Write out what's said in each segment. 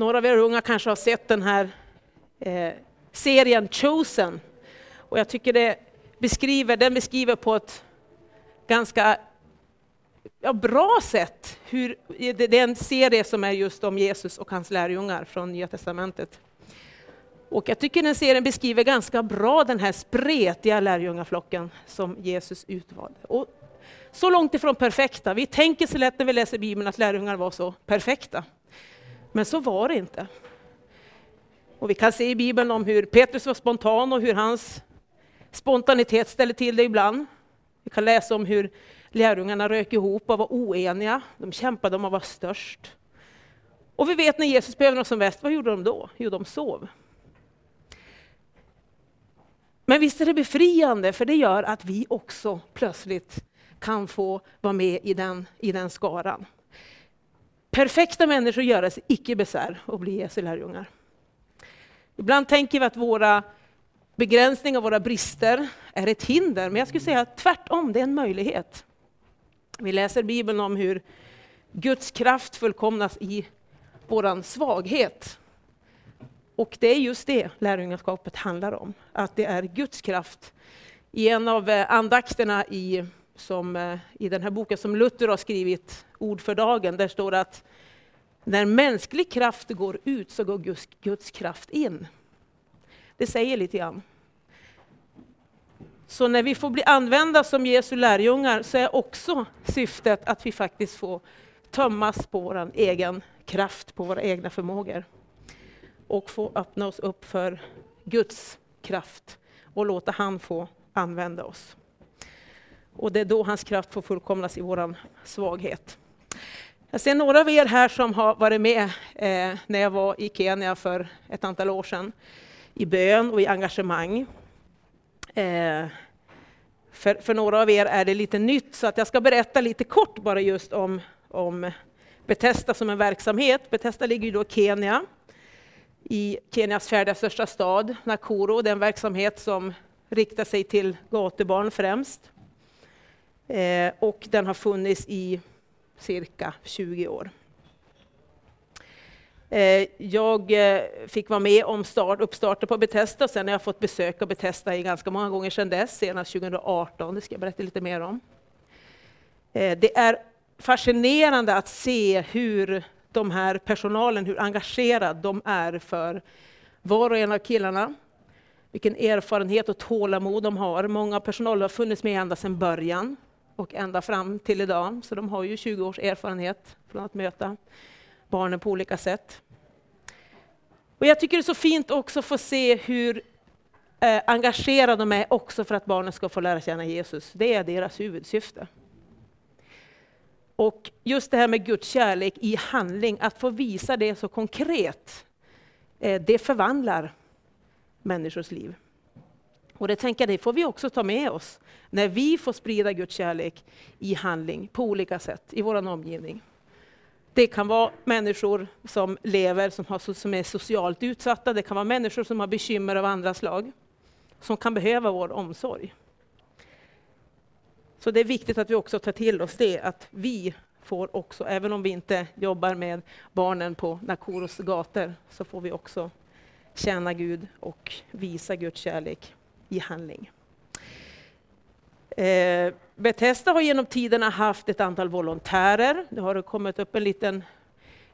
Några av er unga kanske har sett den här eh, serien Chosen. Och jag tycker det beskriver, den beskriver på ett ganska ja, bra sätt hur, det är en serie som är just om Jesus och hans lärjungar från Nya Testamentet. Och jag tycker den serien beskriver ganska bra den här spretiga lärjungaflocken som Jesus utvalde. Och så långt ifrån perfekta. Vi tänker så lätt när vi läser Bibeln att lärjungar var så perfekta. Men så var det inte. Och vi kan se i Bibeln om hur Petrus var spontan och hur hans spontanitet ställde till det ibland. Vi kan läsa om hur lärjungarna rök ihop och var oeniga. De kämpade om att vara störst. Och vi vet när Jesus behövde något som bäst, vad gjorde de då? Jo, de sov. Men visst är det befriande, för det gör att vi också plötsligt kan få vara med i den, i den skaran. Perfekta människor göra sig icke besvär och bli Jesu lärjungar. Ibland tänker vi att våra begränsningar, våra brister är ett hinder, men jag skulle säga tvärtom, det är en möjlighet. Vi läser Bibeln om hur Guds kraft fullkomnas i vår svaghet. Och det är just det lärjungaskapet handlar om, att det är Guds kraft. I en av eh, andakterna i, som, eh, i den här boken som Luther har skrivit, Ord för dagen, där står det att när mänsklig kraft går ut så går Guds, Guds kraft in. Det säger lite grann. Så när vi får bli använda som Jesu lärjungar så är också syftet att vi faktiskt får tömmas på vår egen kraft, på våra egna förmågor. Och få öppna oss upp för Guds kraft och låta han få använda oss. Och det är då hans kraft får fullkomnas i vår svaghet. Jag ser några av er här som har varit med eh, när jag var i Kenya för ett antal år sedan i bön och i engagemang. Eh, för, för några av er är det lite nytt, så att jag ska berätta lite kort bara just om, om Betesta som en verksamhet. Betesta ligger ju då i Kenya, i Kenias fjärde största stad, Nakuru. Det är en verksamhet som riktar sig till gatubarn främst. Eh, och den har funnits i cirka 20 år. Eh, jag eh, fick vara med om start, uppstarten på Betesda. och sen har jag fått besöka av Betesda ganska många gånger sedan dess, senast 2018, det ska jag berätta lite mer om. Eh, det är fascinerande att se hur de här personalen, hur engagerad de är för var och en av killarna. Vilken erfarenhet och tålamod de har. Många personal har funnits med ända sedan början och ända fram till idag, så de har ju 20 års erfarenhet från att möta barnen på olika sätt. Och jag tycker det är så fint också att få se hur eh, engagerade de är också för att barnen ska få lära känna Jesus. Det är deras huvudsyfte. Och just det här med Guds kärlek i handling, att få visa det så konkret, eh, det förvandlar människors liv. Och det tänker jag, det får vi också ta med oss när vi får sprida Guds kärlek i handling på olika sätt i vår omgivning. Det kan vara människor som lever, som, har, som är socialt utsatta, det kan vara människor som har bekymmer av andra slag, som kan behöva vår omsorg. Så det är viktigt att vi också tar till oss det, att vi får också, även om vi inte jobbar med barnen på Nakuros gator, så får vi också tjäna Gud och visa Guds kärlek i handling. Eh, Bethesda har genom tiderna haft ett antal volontärer. Det har kommit upp en liten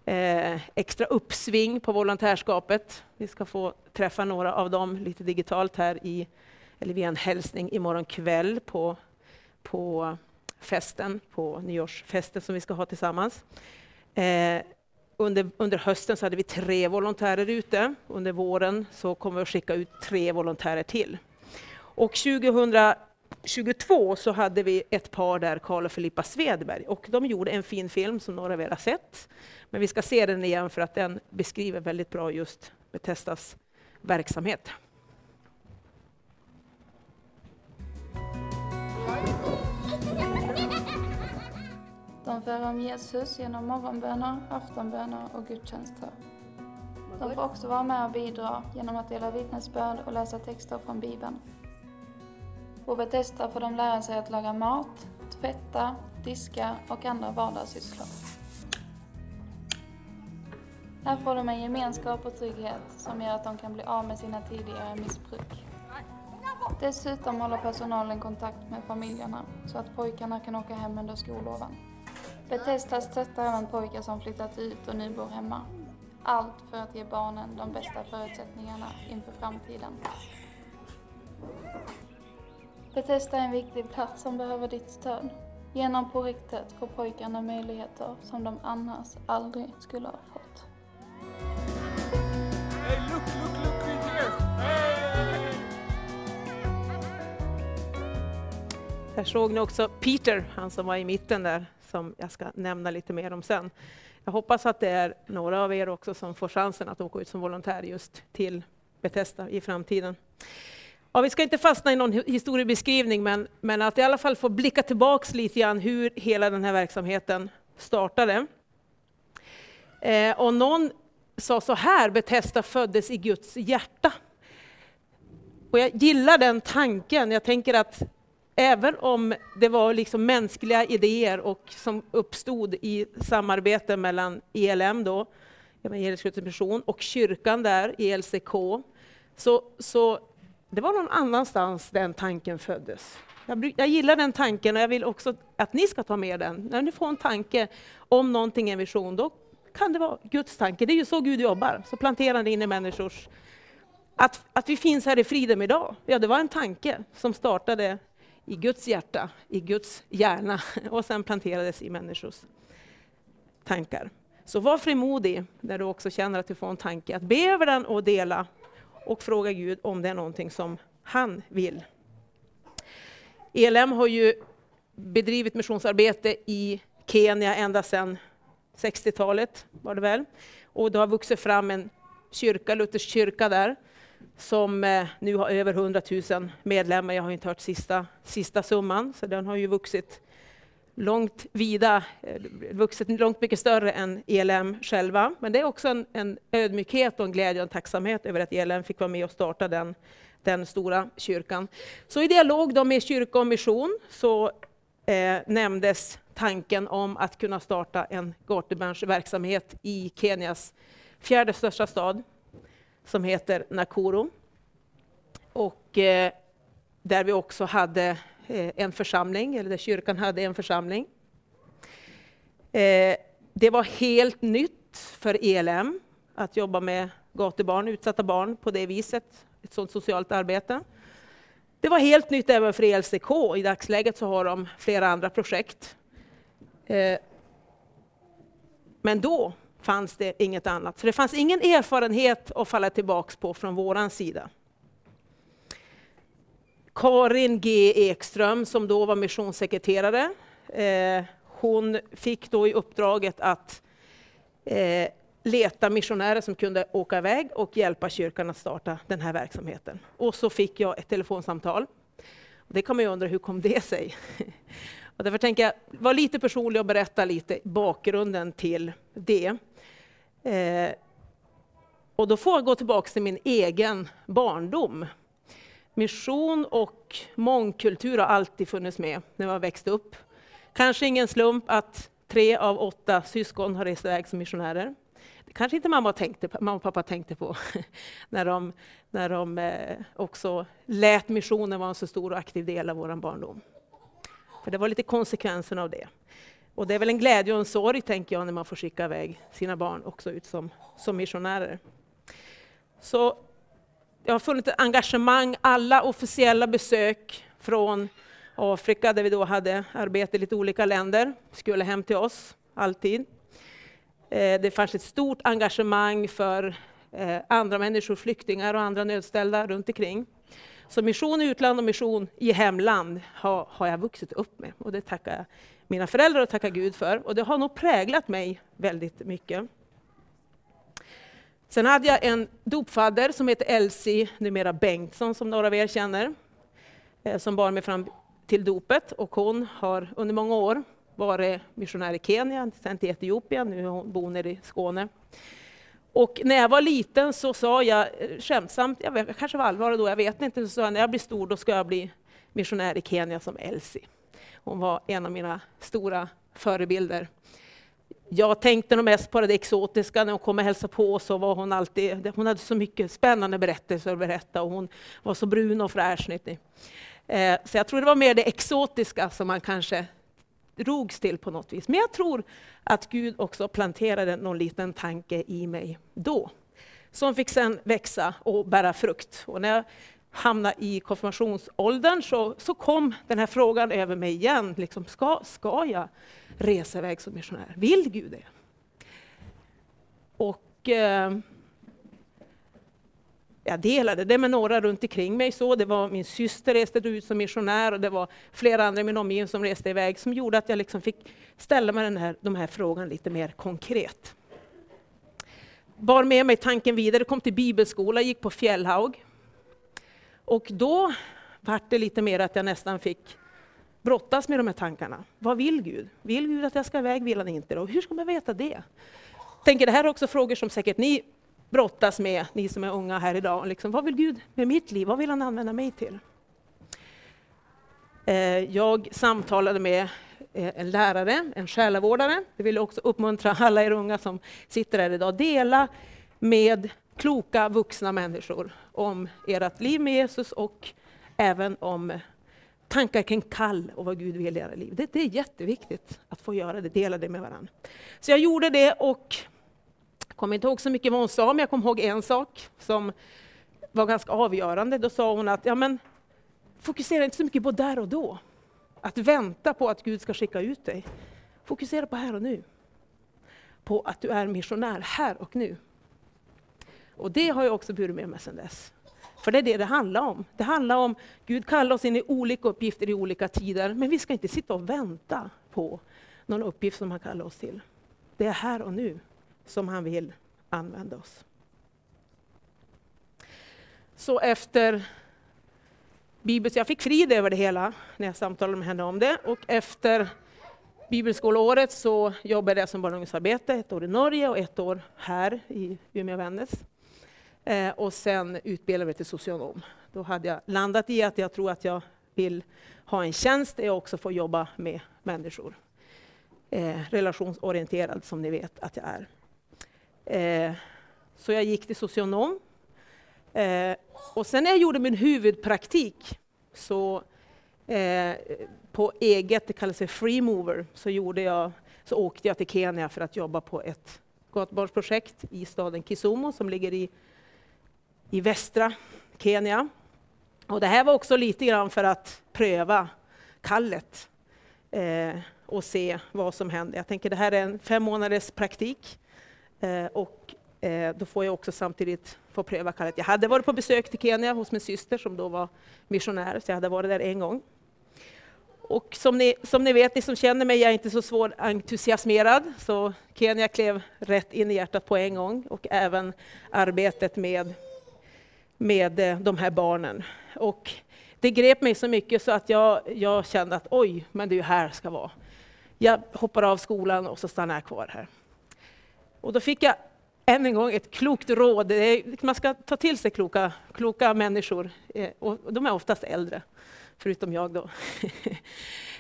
eh, extra uppsving på volontärskapet. Vi ska få träffa några av dem lite digitalt här i, eller via en hälsning imorgon kväll på, på festen, på nyårsfesten som vi ska ha tillsammans. Eh, under, under hösten så hade vi tre volontärer ute. Under våren så kommer vi att skicka ut tre volontärer till. Och 2022 så hade vi ett par där, Karl och Filippa Svedberg, och de gjorde en fin film som några av er har sett. Men vi ska se den igen för att den beskriver väldigt bra just Betestas verksamhet. De för om Jesus genom morgonböner, aftonböner och gudstjänster. De får också vara med och bidra genom att dela vittnesbörd och läsa texter från Bibeln. På Betesda får de lära sig att laga mat, tvätta, diska och andra vardagssysslor. Här får de en gemenskap och trygghet som gör att de kan bli av med sina tidigare missbruk. Dessutom håller personalen kontakt med familjerna så att pojkarna kan åka hem under skolloven. Bethesda stöttar även pojkar som flyttat ut och nu bor hemma. Allt för att ge barnen de bästa förutsättningarna inför framtiden. Bethesda är en viktig plats som behöver ditt stöd. Genom projektet får pojkarna möjligheter som de annars aldrig skulle ha fått. Hey, look, look, look! Hey! Här såg ni också Peter, han som var i mitten där, som jag ska nämna lite mer om sen. Jag hoppas att det är några av er också som får chansen att åka ut som volontär just till Bethesda i framtiden. Ja, vi ska inte fastna i någon historiebeskrivning, men, men att i alla fall få blicka tillbaks lite grann hur hela den här verksamheten startade. Eh, och någon sa så här, Bethesda föddes i Guds hjärta. Och jag gillar den tanken. Jag tänker att även om det var liksom mänskliga idéer och som uppstod i samarbete mellan ELM, då, Evangelisk mission, och kyrkan där, ELCK, så, så det var någon annanstans den tanken föddes. Jag, jag, gillar den tanken och jag vill också att ni ska ta med den. När ni får en tanke om någonting, en vision, då kan det vara Guds tanke. Det är ju så Gud jobbar. Så planterar han in i människors... Att, att vi finns här i friden idag, ja det var en tanke som startade i Guds hjärta, i Guds hjärna och sen planterades i människors tankar. Så var frimodig när du också känner att du får en tanke, att be över den och dela och fråga Gud om det är någonting som han vill. ELM har ju bedrivit missionsarbete i Kenya ända sedan 60-talet var det väl. Och det har vuxit fram en kyrka, Luthers kyrka där, som eh, nu har över 100 000 medlemmar. Jag har inte hört sista, sista summan, så den har ju vuxit långt vida, eh, vuxit långt mycket större än ELM själva. Men det är också en, en ödmjukhet och en glädje och en tacksamhet över att ELM fick vara med och starta den, den stora kyrkan. Så i dialog då med kyrka och mission så eh, nämndes tanken om att kunna starta en gatubranschverksamhet i Kenias fjärde största stad som heter Nakuru. Och eh, där vi också hade Eh, en församling, eller där kyrkan hade en församling. Eh, det var helt nytt för ELM att jobba med gatubarn, utsatta barn på det viset, ett sådant socialt arbete. Det var helt nytt även för ELCK. I dagsläget så har de flera andra projekt. Eh, men då fanns det inget annat. Så det fanns ingen erfarenhet att falla tillbaks på från vår sida. Karin G Ekström som då var missionssekreterare, eh, hon fick då i uppdraget att eh, leta missionärer som kunde åka iväg och hjälpa kyrkan att starta den här verksamheten. Och så fick jag ett telefonsamtal. Det kan man ju undra, hur kom det sig? Och därför tänker jag vara lite personlig och berätta lite bakgrunden till det. Eh, och då får jag gå tillbaka till min egen barndom. Mission och mångkultur har alltid funnits med när man växte upp. Kanske ingen slump att tre av åtta syskon har rest iväg som missionärer. Det kanske inte mamma, tänkte, mamma och pappa tänkte på när de, när de eh, också lät missionen vara en så stor och aktiv del av vår barndom. För det var lite konsekvensen av det. Och det är väl en glädje och en sorg, tänker jag, när man får skicka iväg sina barn också ut som, som missionärer. Så jag har funnit ett engagemang, alla officiella besök från Afrika, där vi då hade arbete i lite olika länder, skulle hem till oss, alltid. Eh, det fanns ett stort engagemang för eh, andra människor, flyktingar och andra nödställda runt omkring. Så mission i utland och mission i hemland har, har jag vuxit upp med och det tackar jag mina föräldrar och tackar Gud för. Och det har nog präglat mig väldigt mycket. Sen hade jag en dopfadder som heter Elsie, numera Bengtsson som några av er känner, eh, som bar mig fram till dopet och hon har under många år varit missionär i Kenya, sen till Etiopien, nu bor hon i Skåne. Och när jag var liten så sa jag eh, skämtsamt, jag, vet, jag kanske var allvarlig då, jag vet inte, så sa jag när jag blir stor då ska jag bli missionär i Kenya som Elsie. Hon var en av mina stora förebilder jag tänkte nog mest på det exotiska när hon kom och hälsade på så var hon alltid, hon hade så mycket spännande berättelser att berätta och hon var så brun och fräsch. Eh, så jag tror det var mer det exotiska som man kanske drogs till på något vis. Men jag tror att Gud också planterade någon liten tanke i mig då, som fick sen växa och bära frukt. Och när jag hamnade i konfirmationsåldern så, så kom den här frågan över mig igen. Liksom, ska, ska jag resa iväg som missionär? Vill Gud det? Och eh, jag delade det med några runt omkring mig. Så. Det var min syster reste ut som missionär och det var flera andra i min omgivning som reste iväg som gjorde att jag liksom fick ställa mig den här, de här frågan lite mer konkret. Bar med mig tanken vidare, kom till bibelskola, gick på Fjällhaug. Och då var det lite mer att jag nästan fick brottas med de här tankarna. Vad vill Gud? Vill Gud att jag ska iväg? Vill han inte? Och hur ska man veta det? tänker det här är också frågor som säkert ni brottas med, ni som är unga här idag. Liksom, vad vill Gud med mitt liv? Vad vill han använda mig till? Eh, jag samtalade med eh, en lärare, en själavårdare. Jag vill också uppmuntra alla er unga som sitter här idag, dela med kloka vuxna människor om ert liv med Jesus och även om tankar kring kall och vad Gud vill i era liv. Det, det är jätteviktigt att få göra det, dela det med varandra. Så jag gjorde det och kommer inte ihåg så mycket vad hon sa, men jag kommer ihåg en sak som var ganska avgörande. Då sa hon att ja, men, fokusera inte så mycket på där och då. Att vänta på att Gud ska skicka ut dig. Fokusera på här och nu. På att du är missionär här och nu. Och det har jag också burit med mig sedan dess. För det är det det handlar om. Det handlar om, Gud kallar oss in i olika uppgifter i olika tider, men vi ska inte sitta och vänta på någon uppgift som han kallar oss till. Det är här och nu som han vill använda oss. Så efter Bibels, jag fick frid över det hela när jag samtalade med henne om det och efter bibelskoleåret så jobbade jag som barn och ungdomsarbete ett år i Norge och ett år här i Umeå Vännäs. Eh, och sen utbildade jag mig till socionom. Då hade jag landat i att jag tror att jag vill ha en tjänst där jag också får jobba med människor. Eh, relationsorienterad som ni vet att jag är. Eh, så jag gick till socionom. Eh, och sen när jag gjorde min huvudpraktik så eh, på eget, det kallas för free mover, så, gjorde jag, så åkte jag till Kenya för att jobba på ett gatubarnsprojekt i staden Kisumu som ligger i, i västra Kenya. Och det här var också lite grann för att pröva kallet eh, och se vad som händer. Jag tänker det här är en fem månaders praktik Eh, och eh, då får jag också samtidigt få pröva kallet. Jag hade varit på besök till Kenya hos min syster som då var missionär, så jag hade varit där en gång. Och som ni, som ni vet, ni som känner mig, jag är inte så svår entusiasmerad, så Kenya klev rätt in i hjärtat på en gång och även arbetet med, med eh, de här barnen. Och det grep mig så mycket så att jag, jag kände att oj, men det är ju här ska vara. Jag hoppar av skolan och så stannar jag kvar här. Och då fick jag än en gång ett klokt råd. Man ska ta till sig kloka, kloka människor, eh, och de är oftast äldre, förutom jag då.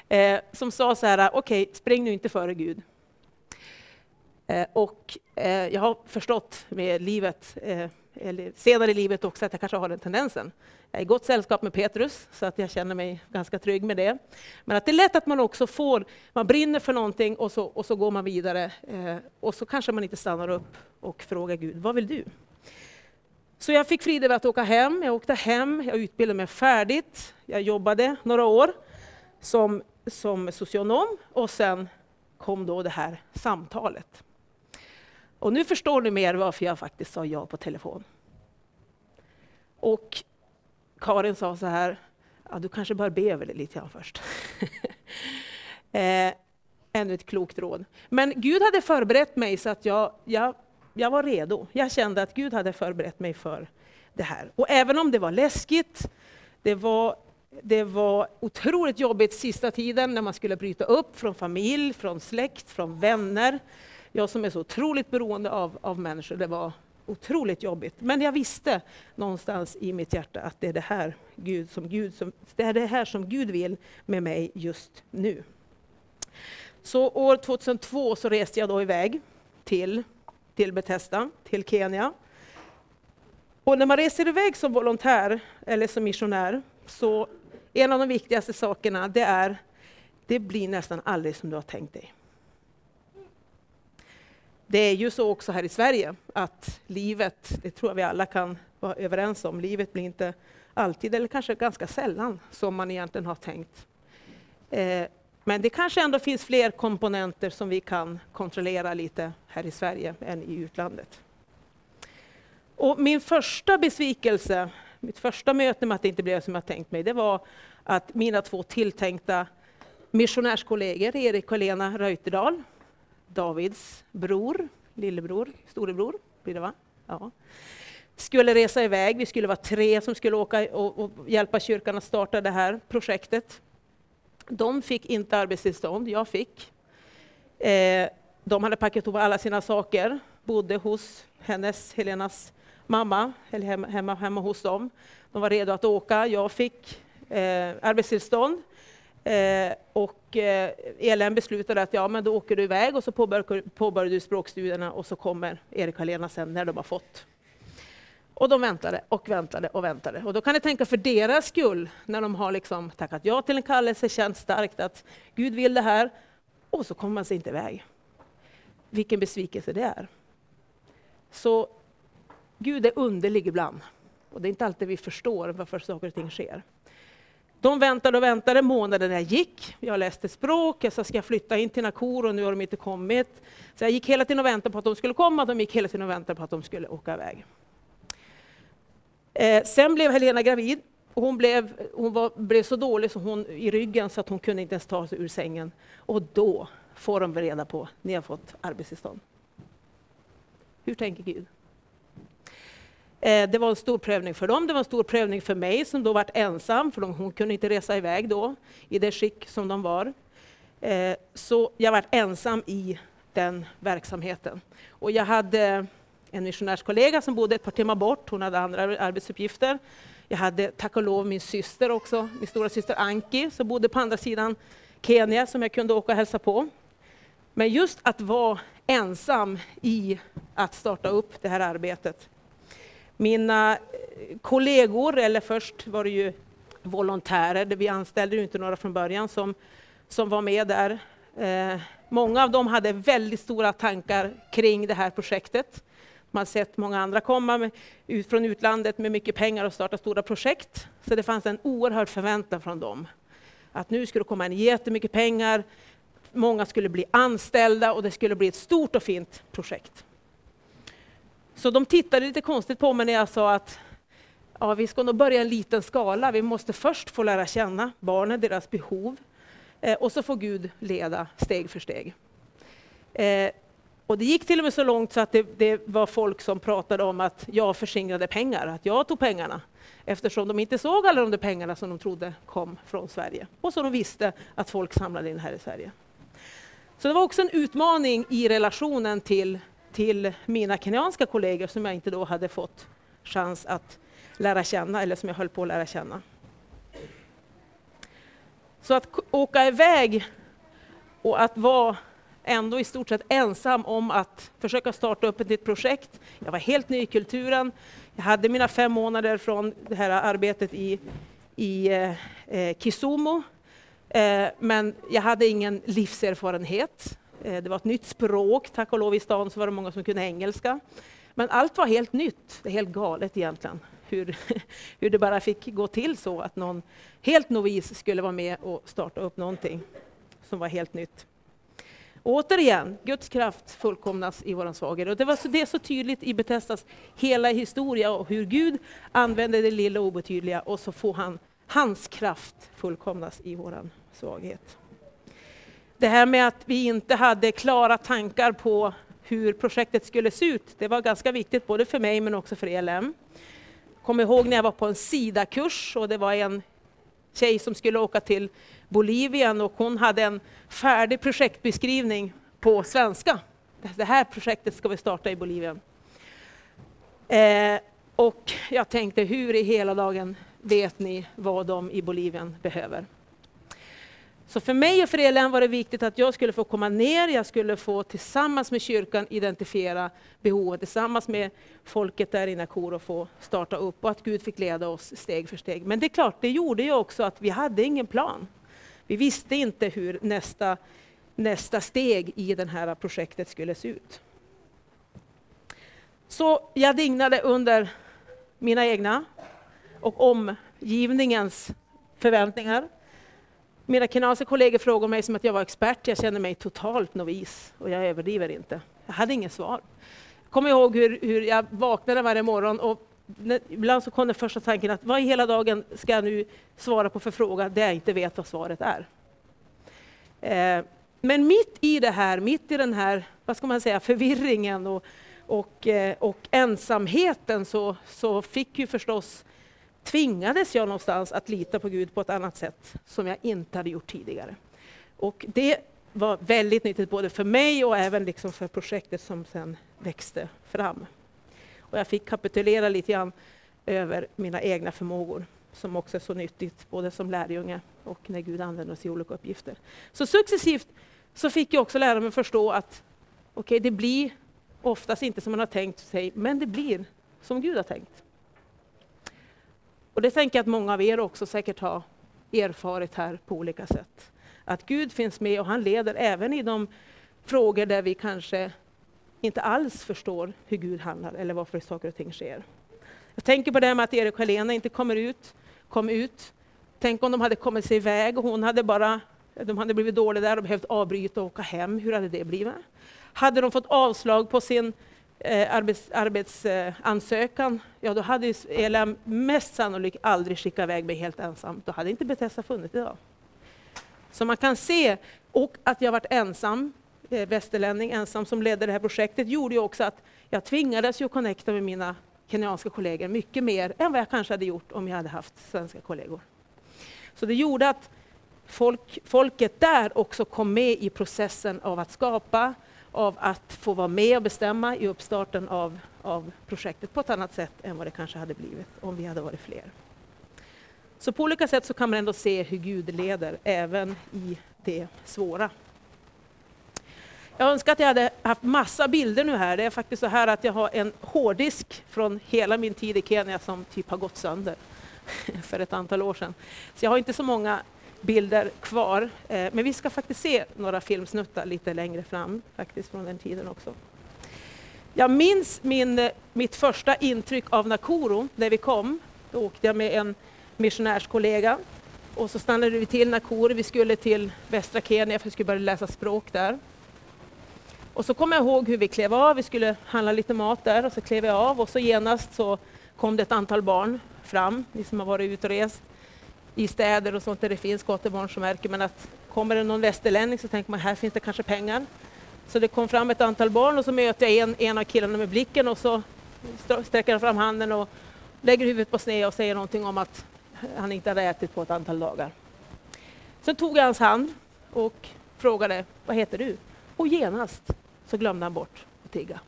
Eh, som sa så här, okej, okay, spring nu inte före Gud. Och jag har förstått med livet, eller senare i livet också, att jag kanske har den tendensen. Jag är i gott sällskap med Petrus, så att jag känner mig ganska trygg med det. Men att det är lätt att man också får, man brinner för någonting och så, och så går man vidare. Eh, och så kanske man inte stannar upp och frågar Gud, vad vill du? Så jag fick frid över att åka hem. Jag åkte hem, jag utbildade mig färdigt. Jag jobbade några år som, som socionom och sen kom då det här samtalet. Och nu förstår ni mer varför jag faktiskt sa ja på telefon. Och Karin sa så här, ja, du kanske bör be över det lite grann först. eh, ännu ett klokt råd. Men Gud hade förberett mig så att jag, jag, jag var redo. Jag kände att Gud hade förberett mig för det här. Och även om det var läskigt, det var, det var otroligt jobbigt sista tiden när man skulle bryta upp från familj, från släkt, från vänner. Jag som är så otroligt beroende av, av människor, det var otroligt jobbigt. Men jag visste någonstans i mitt hjärta att det är det här, Gud, som Gud, som, det är det här som Gud vill med mig just nu. Så år 2002 så reste jag då iväg till, till Bethesda, till Kenya. Och när man reser iväg som volontär eller som missionär så en av de viktigaste sakerna det är det blir nästan aldrig som du har tänkt dig. Det är ju så också här i Sverige att livet, det tror jag vi alla kan vara överens om, livet blir inte alltid, eller kanske ganska sällan, som man egentligen har tänkt. Eh, men det kanske ändå finns fler komponenter som vi kan kontrollera lite här i Sverige än i utlandet. Och min första besvikelse, mitt första möte med att det inte blev som jag tänkt mig, det var att mina två tilltänkta missionärskollegor, Erik och Lena Reuterdal, Davids bror, lillebror, storebror blir det va? Ja. Skulle resa iväg, vi skulle vara tre som skulle åka och, och hjälpa kyrkan att starta det här projektet. De fick inte arbetstillstånd, jag fick. Eh, de hade packat ihop alla sina saker, bodde hos hennes, Helenas mamma, eller hemma, hemma, hemma hos dem. De var redo att åka, jag fick eh, arbetstillstånd. Eh, och eh, ELN beslutade att ja, men då åker du iväg och så påbörjar, påbörjar du språkstudierna och så kommer Erik och Helena sen när de har fått. Och de väntade och väntade och väntade. Och då kan ni tänka för deras skull, när de har liksom tackat ja till en kallelse, känt starkt att Gud vill det här, och så kommer man sig inte iväg. Vilken besvikelse det är. Så Gud är underlig ibland. Och det är inte alltid vi förstår varför saker och ting sker. De väntade och väntade, månaderna gick. Jag läste språk, jag sa ska jag flytta in till Nakor och nu har de inte kommit. Så jag gick hela tiden och väntade på att de skulle komma, de gick hela tiden och väntade på att de skulle åka iväg. Eh, sen blev Helena gravid. Hon blev, hon var, blev så dålig så hon, i ryggen så att hon kunde inte ens ta sig ur sängen. Och då får de reda på att ni har fått arbetstillstånd. Hur tänker Gud? Eh, det var en stor prövning för dem, det var en stor prövning för mig som då varit ensam, för hon kunde inte resa iväg då i det skick som de var. Eh, så jag var ensam i den verksamheten. Och jag hade en missionärskollega som bodde ett par timmar bort, hon hade andra arbetsuppgifter. Jag hade tack och lov min syster också, min stora syster Anki, som bodde på andra sidan Kenya, som jag kunde åka och hälsa på. Men just att vara ensam i att starta upp det här arbetet, mina eh, kollegor, eller först var det ju volontärer, vi anställde ju inte några från början som, som var med där. Eh, många av dem hade väldigt stora tankar kring det här projektet. Man har sett många andra komma med, ut från utlandet med mycket pengar och starta stora projekt. Så det fanns en oerhörd förväntan från dem. Att nu skulle det komma in jättemycket pengar, många skulle bli anställda och det skulle bli ett stort och fint projekt. Så de tittade lite konstigt på mig när jag sa att ja, vi ska nog börja i en liten skala. Vi måste först få lära känna barnen, deras behov. Eh, och så får Gud leda steg för steg. Eh, och det gick till och med så långt så att det, det, var folk som pratade om att jag förskingrade pengar, att jag tog pengarna. Eftersom de inte såg alla de där pengarna som de trodde kom från Sverige. Och som de visste att folk samlade in här i Sverige. Så det var också en utmaning i relationen till till mina kenyanska kollegor som jag inte då hade fått chans att lära känna, eller som jag höll på att lära känna. Så att åka iväg och att vara ändå i stort sett ensam om att försöka starta upp ett nytt projekt. Jag var helt ny i kulturen. Jag hade mina fem månader från det här arbetet i, i eh, eh Kisumu. Eh, men jag hade ingen livserfarenhet. Eh, det var ett nytt språk, tack och lov i stan så var det många som kunde engelska. Men allt var helt nytt, det är helt galet egentligen. Hur, hur det bara fick gå till så att någon helt novis skulle vara med och starta upp någonting som var helt nytt. återigen, Guds kraft fullkomnas i våran svaghet. Och det, var så, det är så tydligt i Betestas hela historia och hur Gud använder det lilla obetydliga och så får han hans kraft fullkomnas i våran svaghet. Det här med att vi inte hade klara tankar på hur projektet skulle se ut, det var ganska viktigt både för mig men också för ELM. Kommer ihåg när jag var på en SIDA-kurs och det var en tjej som skulle åka till Bolivien och hon hade en färdig projektbeskrivning på svenska. Det här projektet ska vi starta i Bolivien. Eh, och jag tänkte, hur i hela dagen vet ni vad de i Bolivien behöver? Så för mig och för Elen var det viktigt att jag skulle få komma ner, jag skulle få tillsammans med kyrkan identifiera behovet, tillsammans med folket där inne i och få starta upp och att Gud fick leda oss steg för steg. Men det är klart, det gjorde ju också att vi hade ingen plan. Vi visste inte hur nästa, nästa steg i det här projektet skulle se ut. Så jag dignade under mina egna och omgivningens förväntningar. Mina kenyanska kollegor frågade mig som att jag var expert. Jag kände mig totalt novis och jag överdriver inte. Jag hade inget svar. Jag kommer ihåg hur, hur jag vaknade varje morgon och ibland så kom den första tanken att vad i hela dagen ska jag nu svara på för fråga där jag inte vet vad svaret är. Eh, men mitt i det här, mitt i den här, vad ska man säga, förvirringen och, och, eh, och ensamheten så, så fick ju förstås tvingades jag någonstans att lita på Gud på ett annat sätt som jag inte hade gjort tidigare. Och det var väldigt nyttigt både för mig och även liksom för projektet som sen växte fram. Och jag fick kapitulera lite grann över mina egna förmågor som också är så nyttigt både som lärjunge och när Gud använder oss i olika uppgifter. Så successivt så fick jag också lära mig förstå att okej, okay, det blir oftast inte som man har tänkt sig, men det blir som Gud har tänkt. Och det tänker jag att många av er också säkert har erfarit här på olika sätt. Att Gud finns med och han leder även i de frågor där vi kanske inte alls förstår hur Gud handlar eller varför saker och ting sker. Jag tänker på det här med att Erik och Helena inte kommer ut, kom ut. Tänk om de hade kommit sig iväg och hon hade bara, de hade blivit dåliga där och behövt avbryta och åka hem. Hur hade det blivit? Hade de fått avslag på sin eh, arbets, arbetsansökan, ja då hade ELAM mest sannolikt aldrig skickat iväg mig helt ensam. Då hade inte Bethesda funnits idag. Så man kan se, och att jag varit ensam, eh, västerlänning, ensam som ledde det här projektet, gjorde ju också att jag tvingades ju connecta med mina kenyanska kollegor mycket mer än vad jag kanske hade gjort om jag hade haft svenska kollegor. Så det gjorde att folk, folket där också kom med i processen av att skapa av att få vara med och bestämma i uppstarten av, av projektet på ett annat sätt än vad det kanske hade blivit om vi hade varit fler. Så på olika sätt så kan man ändå se hur Gud leder även i det svåra. Jag önskar att jag hade haft massa bilder nu här. Det är faktiskt så här att jag har en hårddisk från hela min tid i Kenya som typ har gått sönder för ett antal år sedan. Så jag har inte så många bilder kvar. Eh, men vi ska faktiskt se några filmsnuttar lite längre fram, faktiskt från den tiden också. Jag minns min, eh, mitt första intryck av Nakuru när vi kom. Då åkte jag med en missionärskollega och så stannade vi till Nakuru. Vi skulle till västra Kenya för vi skulle börja läsa språk där. Och så kommer jag ihåg hur vi klev av. Vi skulle handla lite mat där och så klev jag av och så genast så kom det ett antal barn fram, ni som har varit ute och rest i städer och sånt där det finns gatubarn som märker man att kommer det någon västerlänning så tänker man här finns det kanske pengar. Så det kom fram ett antal barn och så möter jag en, en av killarna med blicken och så sträcker han fram handen och lägger huvudet på sned och säger någonting om att han inte hade ätit på ett antal dagar. Sen tog jag hans hand och frågade, vad heter du? Och genast så glömde han bort att tigga.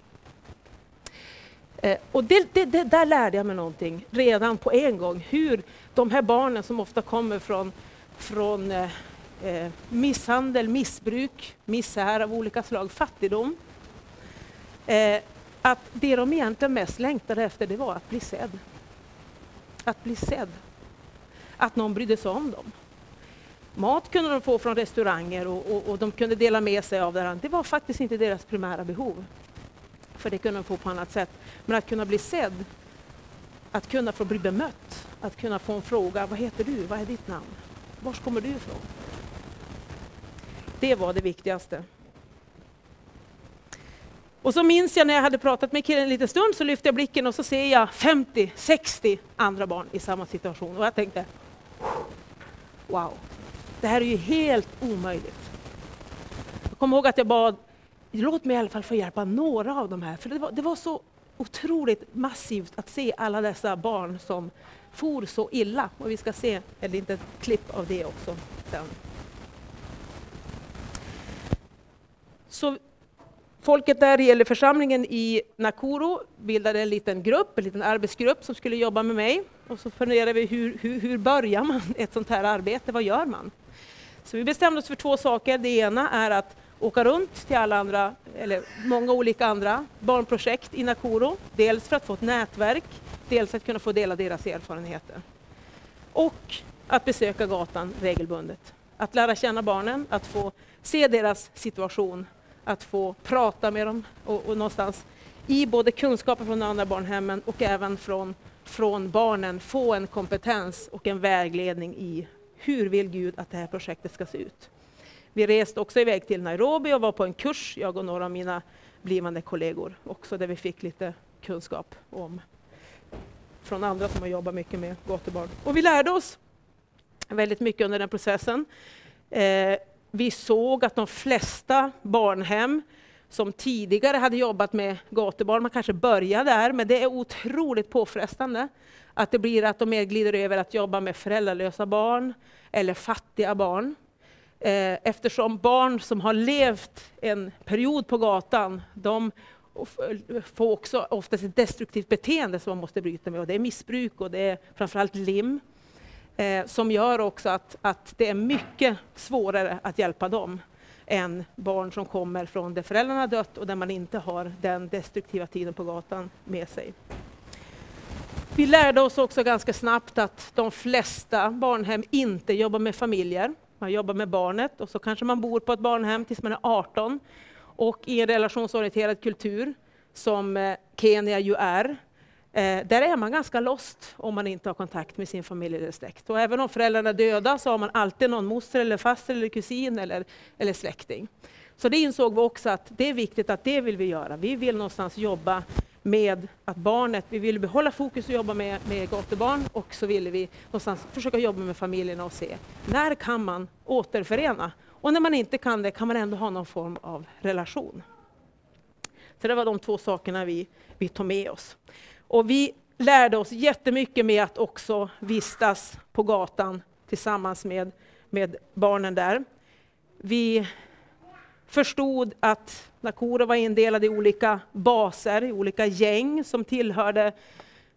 Eh, och det, det, det, där lärde jag mig någonting redan på en gång, hur de här barnen som ofta kommer från, från eh, eh misshandel, missbruk, misär av olika slag, fattigdom. Eh, att det de egentligen mest längtade efter det var att bli sedd. Att bli sedd. Att någon brydde sig om dem. Mat kunde de få från restauranger och, och, och de kunde dela med sig av varandra. Det var faktiskt inte deras primära behov. För det kunde de få på annat sätt. Men att kunna bli sedd, att kunna få bli bemött, att kunna få en fråga, vad heter du, vad är ditt namn, var kommer du ifrån? Det var det viktigaste. Och så minns jag när jag hade pratat med killen en liten stund så lyfte jag blicken och så ser jag 50, 60 andra barn i samma situation och jag tänkte Wow, det här är ju helt omöjligt. Jag kommer ihåg att jag bad låt mig i alla fall få hjälpa några av de här. För det var, det var så otroligt massivt att se alla dessa barn som for så illa. Och vi ska se ett litet klipp av det också sen. Så folket där, eller församlingen i Nakuru, bildade en liten grupp, en liten arbetsgrupp som skulle jobba med mig. Och så funderade vi hur, hur, hur börjar man ett sånt här arbete, vad gör man? Så vi bestämde oss för två saker. Det ena är att åka runt till alla andra, eller många olika andra barnprojekt i Nakuru. Dels för att få ett nätverk, dels att kunna få dela deras erfarenheter. Och att besöka gatan regelbundet. Att lära känna barnen, att få se deras situation, att få prata med dem och, och någonstans i både kunskaper från andra barnhemmen och även från, från barnen få en kompetens och en vägledning i hur vill Gud att det här projektet ska se ut. Vi reste också iväg till Nairobi och var på en kurs, jag och några av mina blivande kollegor, också där vi fick lite kunskap om från andra som har jobbat mycket med gatubarn. Och vi lärde oss väldigt mycket under den processen. Eh, vi såg att de flesta barnhem som tidigare hade jobbat med gatubarn, man kanske börjar där, men det är otroligt påfrestande. Att det blir att de mer glider över att jobba med föräldralösa barn eller fattiga barn. Eh, eftersom barn som har levt en period på gatan, de får också oftast ett destruktivt beteende som man måste bryta med. Och det är missbruk och det är framförallt lim. Eh, som gör också att, att det är mycket svårare att hjälpa dem än barn som kommer från där föräldrarna dött och där man inte har den destruktiva tiden på gatan med sig. Vi lärde oss också ganska snabbt att de flesta barnhem inte jobbar med familjer. Man jobbar med barnet och så kanske man bor på ett barnhem tills man är 18. Och i en relationsorienterad kultur, som eh, Kenya ju är, eh, där är man ganska lost om man inte har kontakt med sin familj eller släkt. Och även om föräldrarna är döda så har man alltid någon moster, eller faster, eller kusin eller, eller släkting. Så det insåg vi också att det är viktigt att det vill vi göra. Vi vill någonstans jobba med att barnet, vi ville behålla fokus och jobba med, med gatubarn och så ville vi någonstans försöka jobba med familjerna och se när kan man återförena? Och när man inte kan det kan man ändå ha någon form av relation. Så det var de två sakerna vi, vi tog med oss. Och vi lärde oss jättemycket med att också vistas på gatan tillsammans med, med barnen där. Vi förstod att Nakura var indelad i olika baser, i olika gäng som tillhörde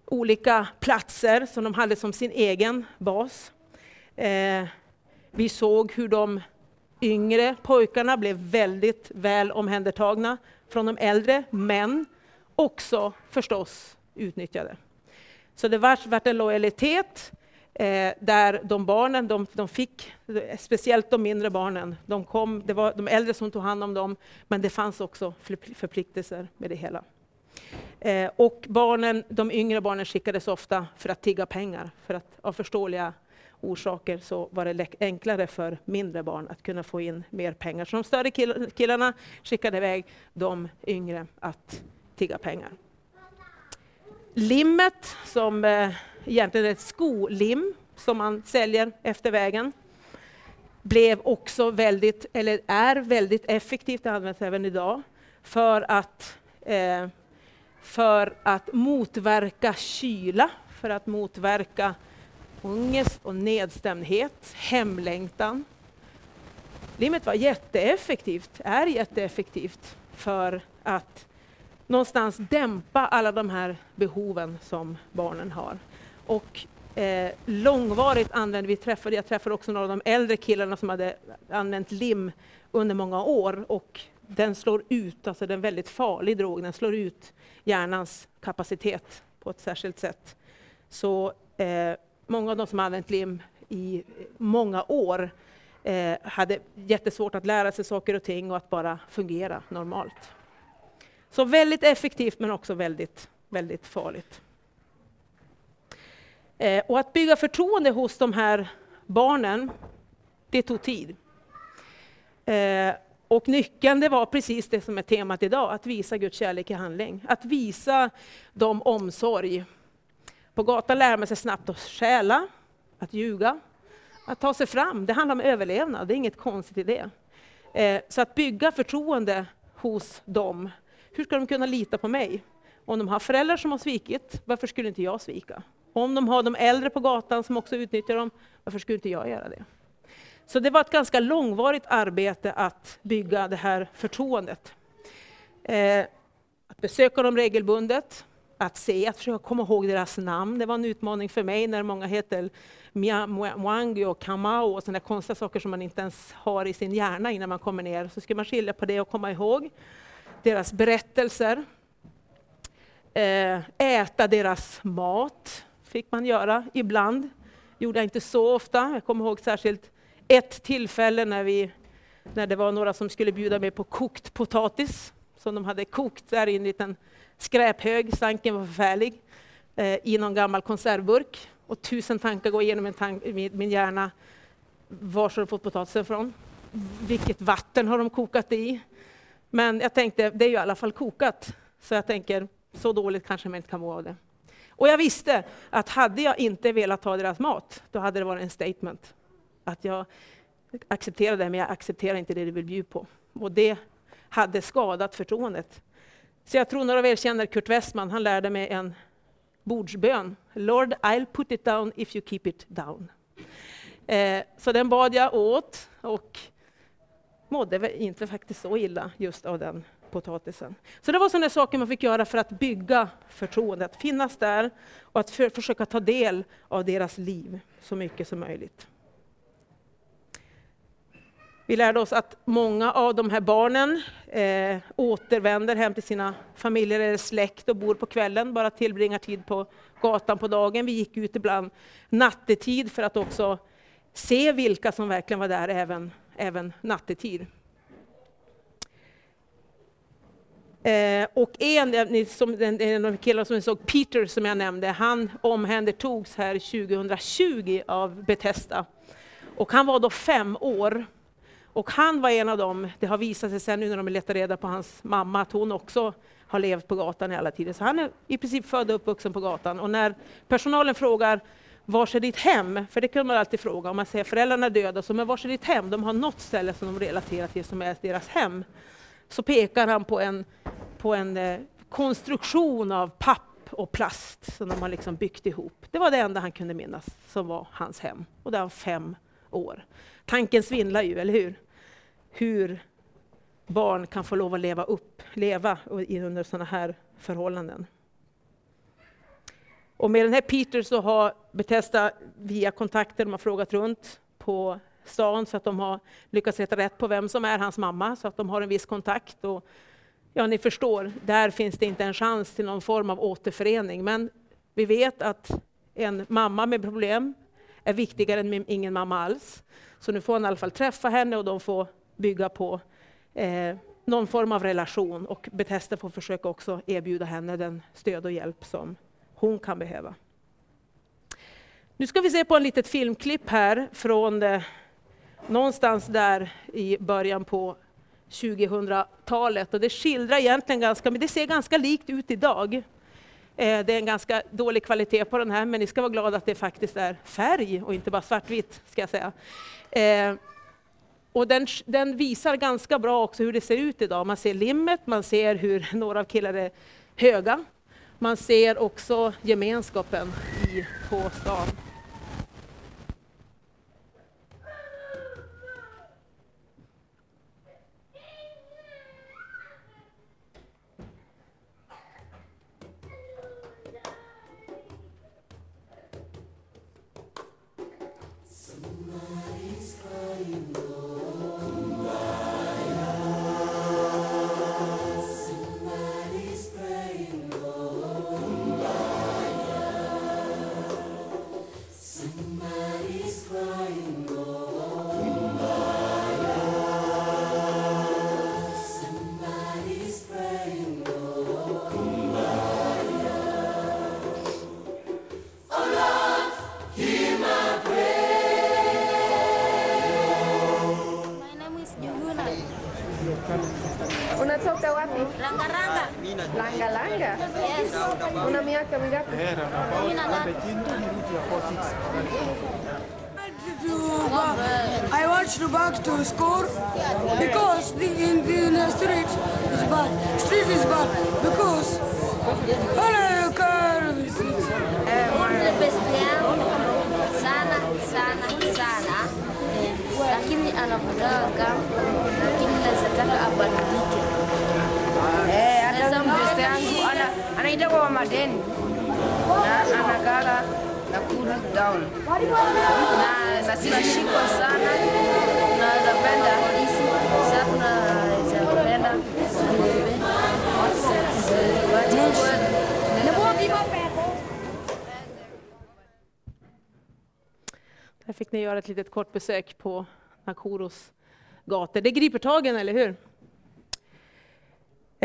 olika platser som de hade som sin egen bas. Eh, vi såg hur de yngre pojkarna blev väldigt väl omhändertagna från de äldre, men också förstås utnyttjade. Så det vart en lojalitet Eh, där de barnen, de, de, fick, speciellt de mindre barnen, de kom, det var de äldre som tog hand om dem, men det fanns också förpliktelser med det hela. Eh, och barnen, de yngre barnen skickades ofta för att tigga pengar, för att av förståeliga orsaker så var det enklare för mindre barn att kunna få in mer pengar. Så de större killarna skickade iväg de yngre att tigga pengar. Limmet som eh, egentligen ett skolim som man säljer efter vägen. Blev också väldigt, eller är väldigt effektivt, det används även idag, för att, eh, för att motverka kyla, för att motverka ångest och nedstämdhet, hemlängtan. Limmet var jätteeffektivt, är jätteeffektivt för att någonstans dämpa alla de här behoven som barnen har. Och eh, långvarigt använde vi, träffade, jag träffade också några av de äldre killarna som hade använt lim under många år och den slår ut, alltså den är en väldigt farlig drog, den slår ut hjärnans kapacitet på ett särskilt sätt. Så eh, många av de som använt lim i många år eh, hade jättesvårt att lära sig saker och ting och att bara fungera normalt. Så väldigt effektivt men också väldigt, väldigt farligt. Eh, och att bygga förtroende hos de här barnen, det tog tid. Eh, och nyckeln det var precis det som är temat idag, att visa Guds kärlek i handling. Att visa dem omsorg. På gatan lär man sig snabbt att stjäla, att ljuga, att ta sig fram. Det handlar om överlevnad, det är inget konstigt i det. Eh, så att bygga förtroende hos dem. Hur ska de kunna lita på mig? Om de har föräldrar som har svikit, varför skulle inte jag svika? Om de har de äldre på gatan som också utnyttjar dem, varför skulle inte jag göra det? Så det var ett ganska långvarigt arbete att bygga det här förtroendet. Eh, att besöka dem regelbundet, att se, att försöka komma ihåg deras namn. Det var en utmaning för mig när många heter Mwangi och Kamau och sådana konstiga saker som man inte ens har i sin hjärna innan man kommer ner. Så ska man skilja på det och komma ihåg deras berättelser. Eh, äta deras mat fick man göra ibland. gjorde jag inte så ofta. Jag kommer ihåg särskilt ett tillfälle när, vi, när det var några som skulle bjuda mig på kokt potatis som de hade kokt där i en liten skräphög, stanken var förfärlig, eh, i någon gammal konservburk. Och tusen tankar går igenom min, tank, min, min hjärna. Var har de fått potatisen ifrån? Vilket vatten har de kokat det i? Men jag tänkte, det är ju i alla fall kokat. Så jag tänker, så dåligt kanske man inte kan må av det. Och jag visste att hade jag inte velat ta deras mat, då hade det varit en statement. Att jag accepterar det, men jag accepterar inte det du vill bjuda på. Och det hade skadat förtroendet. Så jag tror några av er känner Kurt Westman, han lärde mig en bordsbön. Lord, I'll put it down if you keep it down. Eh, så den bad jag åt och mådde inte faktiskt så illa just av den potatisen. Så det var sådana saker man fick göra för att bygga förtroende. Att finnas där och att för, försöka ta del av deras liv så mycket som möjligt. Vi lärde oss att många av de här barnen eh, återvänder hem till sina familjer eller släkt och bor på kvällen, bara tillbringar tid på gatan på dagen. Vi gick ut ibland nattetid för att också se vilka som verkligen var där även, även nattetid. Eh, och en, som, en, en av killarna som vi såg, Peter som jag nämnde, han omhändertogs här 2020 av Bethesda. Och han var då fem år. Och han var en av dem, det har visat sig sen nu när de letar reda på hans mamma, att hon också har levt på gatan i alla tider. Så han är i princip född och uppvuxen på gatan. Och när personalen frågar var är ditt hem? För det kan man alltid fråga om man säger föräldrarna är döda, så men var är ditt hem? De har något ställe som de relaterar till som är deras hem. Så pekar han på en, på en eh, konstruktion av papp och plast som de har liksom byggt ihop. Det var det enda han kunde minnas som var hans hem. Och det var fem år. Tanken svindlar ju, eller hur? Hur barn kan få lov att leva upp, leva under sådana här förhållanden. Och med den här Peter så har Bethesda via kontakter, de har frågat runt på stan så att de har lyckats sätta rätt på vem som är hans mamma, så att de har en viss kontakt. Och, ja, ni förstår, där finns det inte en chans till någon form av återförening. Men vi vet att en mamma med problem är viktigare än ingen mamma alls. Så nu får han i alla fall träffa henne och de får bygga på eh, någon form av relation. Och Betesda får försöka också erbjuda henne den stöd och hjälp som hon kan behöva. Nu ska vi se på en litet filmklipp här från någonstans där i början på 2000-talet. Och det skildrar egentligen ganska, men det ser ganska likt ut idag. Eh, det är en ganska dålig kvalitet på den här, men ni ska vara glada att det faktiskt är färg och inte bara svartvitt, ska jag säga. Eh, och den, den, visar ganska bra också hur det ser ut idag. Man ser limmet, man ser hur några av killarna är höga. Man ser också gemenskapen i, på stan. Down na na zinashikwa sana na napenda polisi sasa tunaweza kupenda Där fick ni göra ett litet kort besök på Nakoros gator. Det griper tagen, eller hur?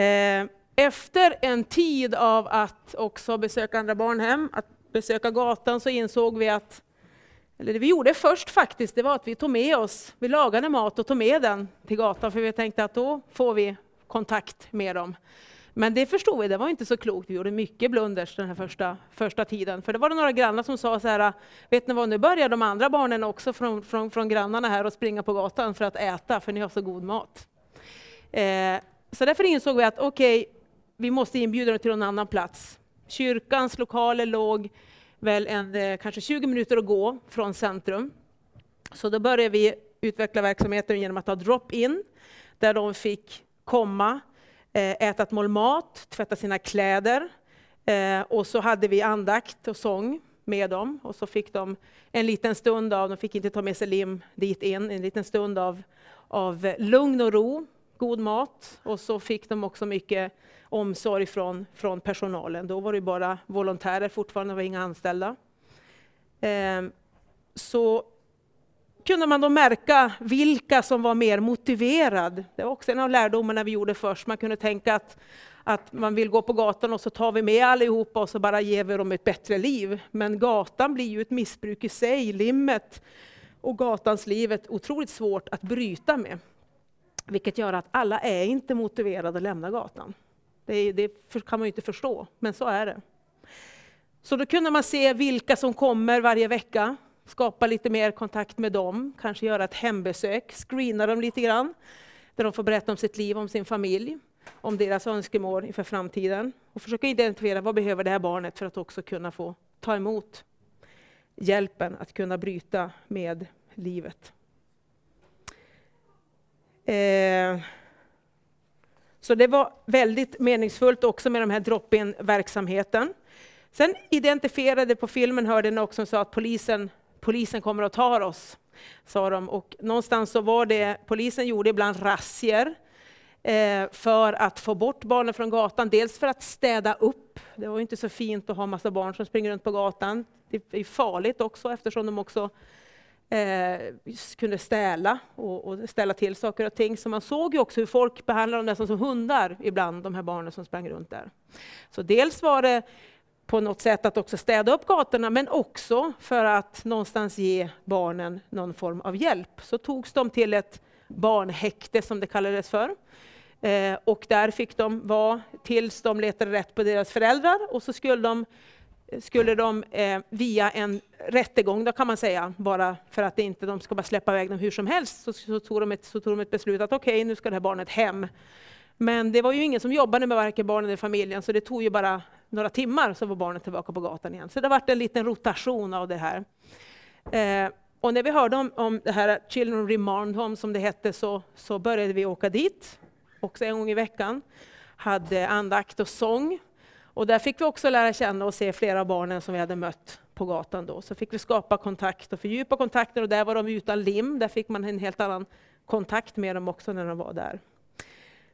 Eh, Efter en tid av att också besöka andra barnhem, att besöka gatan, så insåg vi att, eller det vi gjorde först faktiskt, det var att vi tog med oss, vi lagade mat och tog med den till gatan, för vi tänkte att då får vi kontakt med dem. Men det förstod vi, det var inte så klokt. Vi gjorde mycket blunders den här första, första tiden. För det var det några grannar som sa så här, vet ni vad, nu börjar de andra barnen också från, från, från grannarna här och springa på gatan för att äta, för ni har så god mat. Eh, så därför insåg vi att okej, okay, vi måste inbjuda dem till någon annan plats. Kyrkans lokaler låg väl en, eh, kanske 20 minuter att gå från centrum. Så då började vi utveckla verksamheten genom att ha drop-in, där de fick komma, eh, äta ett mål mat, tvätta sina kläder. Eh, och så hade vi andakt och sång med dem. Och så fick de en liten stund av, de fick inte ta med sig lim dit in, en liten stund av, av lugn och ro, god mat. Och så fick de också mycket omsorg från, från personalen. Då var det bara volontärer fortfarande, det var inga anställda. Ehm, så kunde man då märka vilka som var mer motiverade. Det var också en av lärdomarna vi gjorde först. Man kunde tänka att, att man vill gå på gatan och så tar vi med allihopa och så bara ger vi dem ett bättre liv. Men gatan blir ju ett missbruk i sig, limmet och gatans liv är otroligt svårt att bryta med. Vilket gör att alla är inte motiverade att lämna gatan. Det, det kan man ju inte förstå, men så är det. Så då kunde man se vilka som kommer varje vecka, skapa lite mer kontakt med dem, kanske göra ett hembesök, screena dem lite grann, där de får berätta om sitt liv, om sin familj, om deras önskemål inför framtiden och försöka identifiera vad behöver det här barnet för att också kunna få ta emot hjälpen att kunna bryta med livet. Eh. Så det var väldigt meningsfullt också med den här drop-in verksamheten. Sen identifierade på filmen, hörde ni också, sa att polisen, polisen kommer och tar oss. Sa de. Och någonstans så var det, polisen gjorde ibland razzior eh, för att få bort barnen från gatan. Dels för att städa upp. Det var inte så fint att ha massa barn som springer runt på gatan. Det är farligt också eftersom de också eh, kunde stäla och, och, ställa till saker och ting. Så man såg ju också hur folk behandlade dem nästan som hundar ibland, de här barnen som sprang runt där. Så dels var det på något sätt att också städa upp gatorna, men också för att någonstans ge barnen någon form av hjälp. Så togs de till ett barnhäkte, som det kallades för. Eh, och där fick de vara tills de letade rätt på deras föräldrar och så skulle de skulle de eh, via en rättegång, då kan man säga, bara för att inte de ska bara släppa iväg dem hur som helst, så, så, tog, de ett, så tog de ett beslut att okej, okay, nu ska det här barnet hem. Men det var ju ingen som jobbade med varken barnen eller familjen, så det tog ju bara några timmar så var barnet tillbaka på gatan igen. Så det varit en liten rotation av det här. Eh, och när vi hörde om, om det här Children Remand Home, som det hette, så, så började vi åka dit, också en gång i veckan. Hade andakt och sång och där fick vi också lära känna och se flera av barnen som vi hade mött på gatan då. Så fick vi skapa kontakt och fördjupa kontakter och där var de utan lim. Där fick man en helt annan kontakt med dem också när de var där.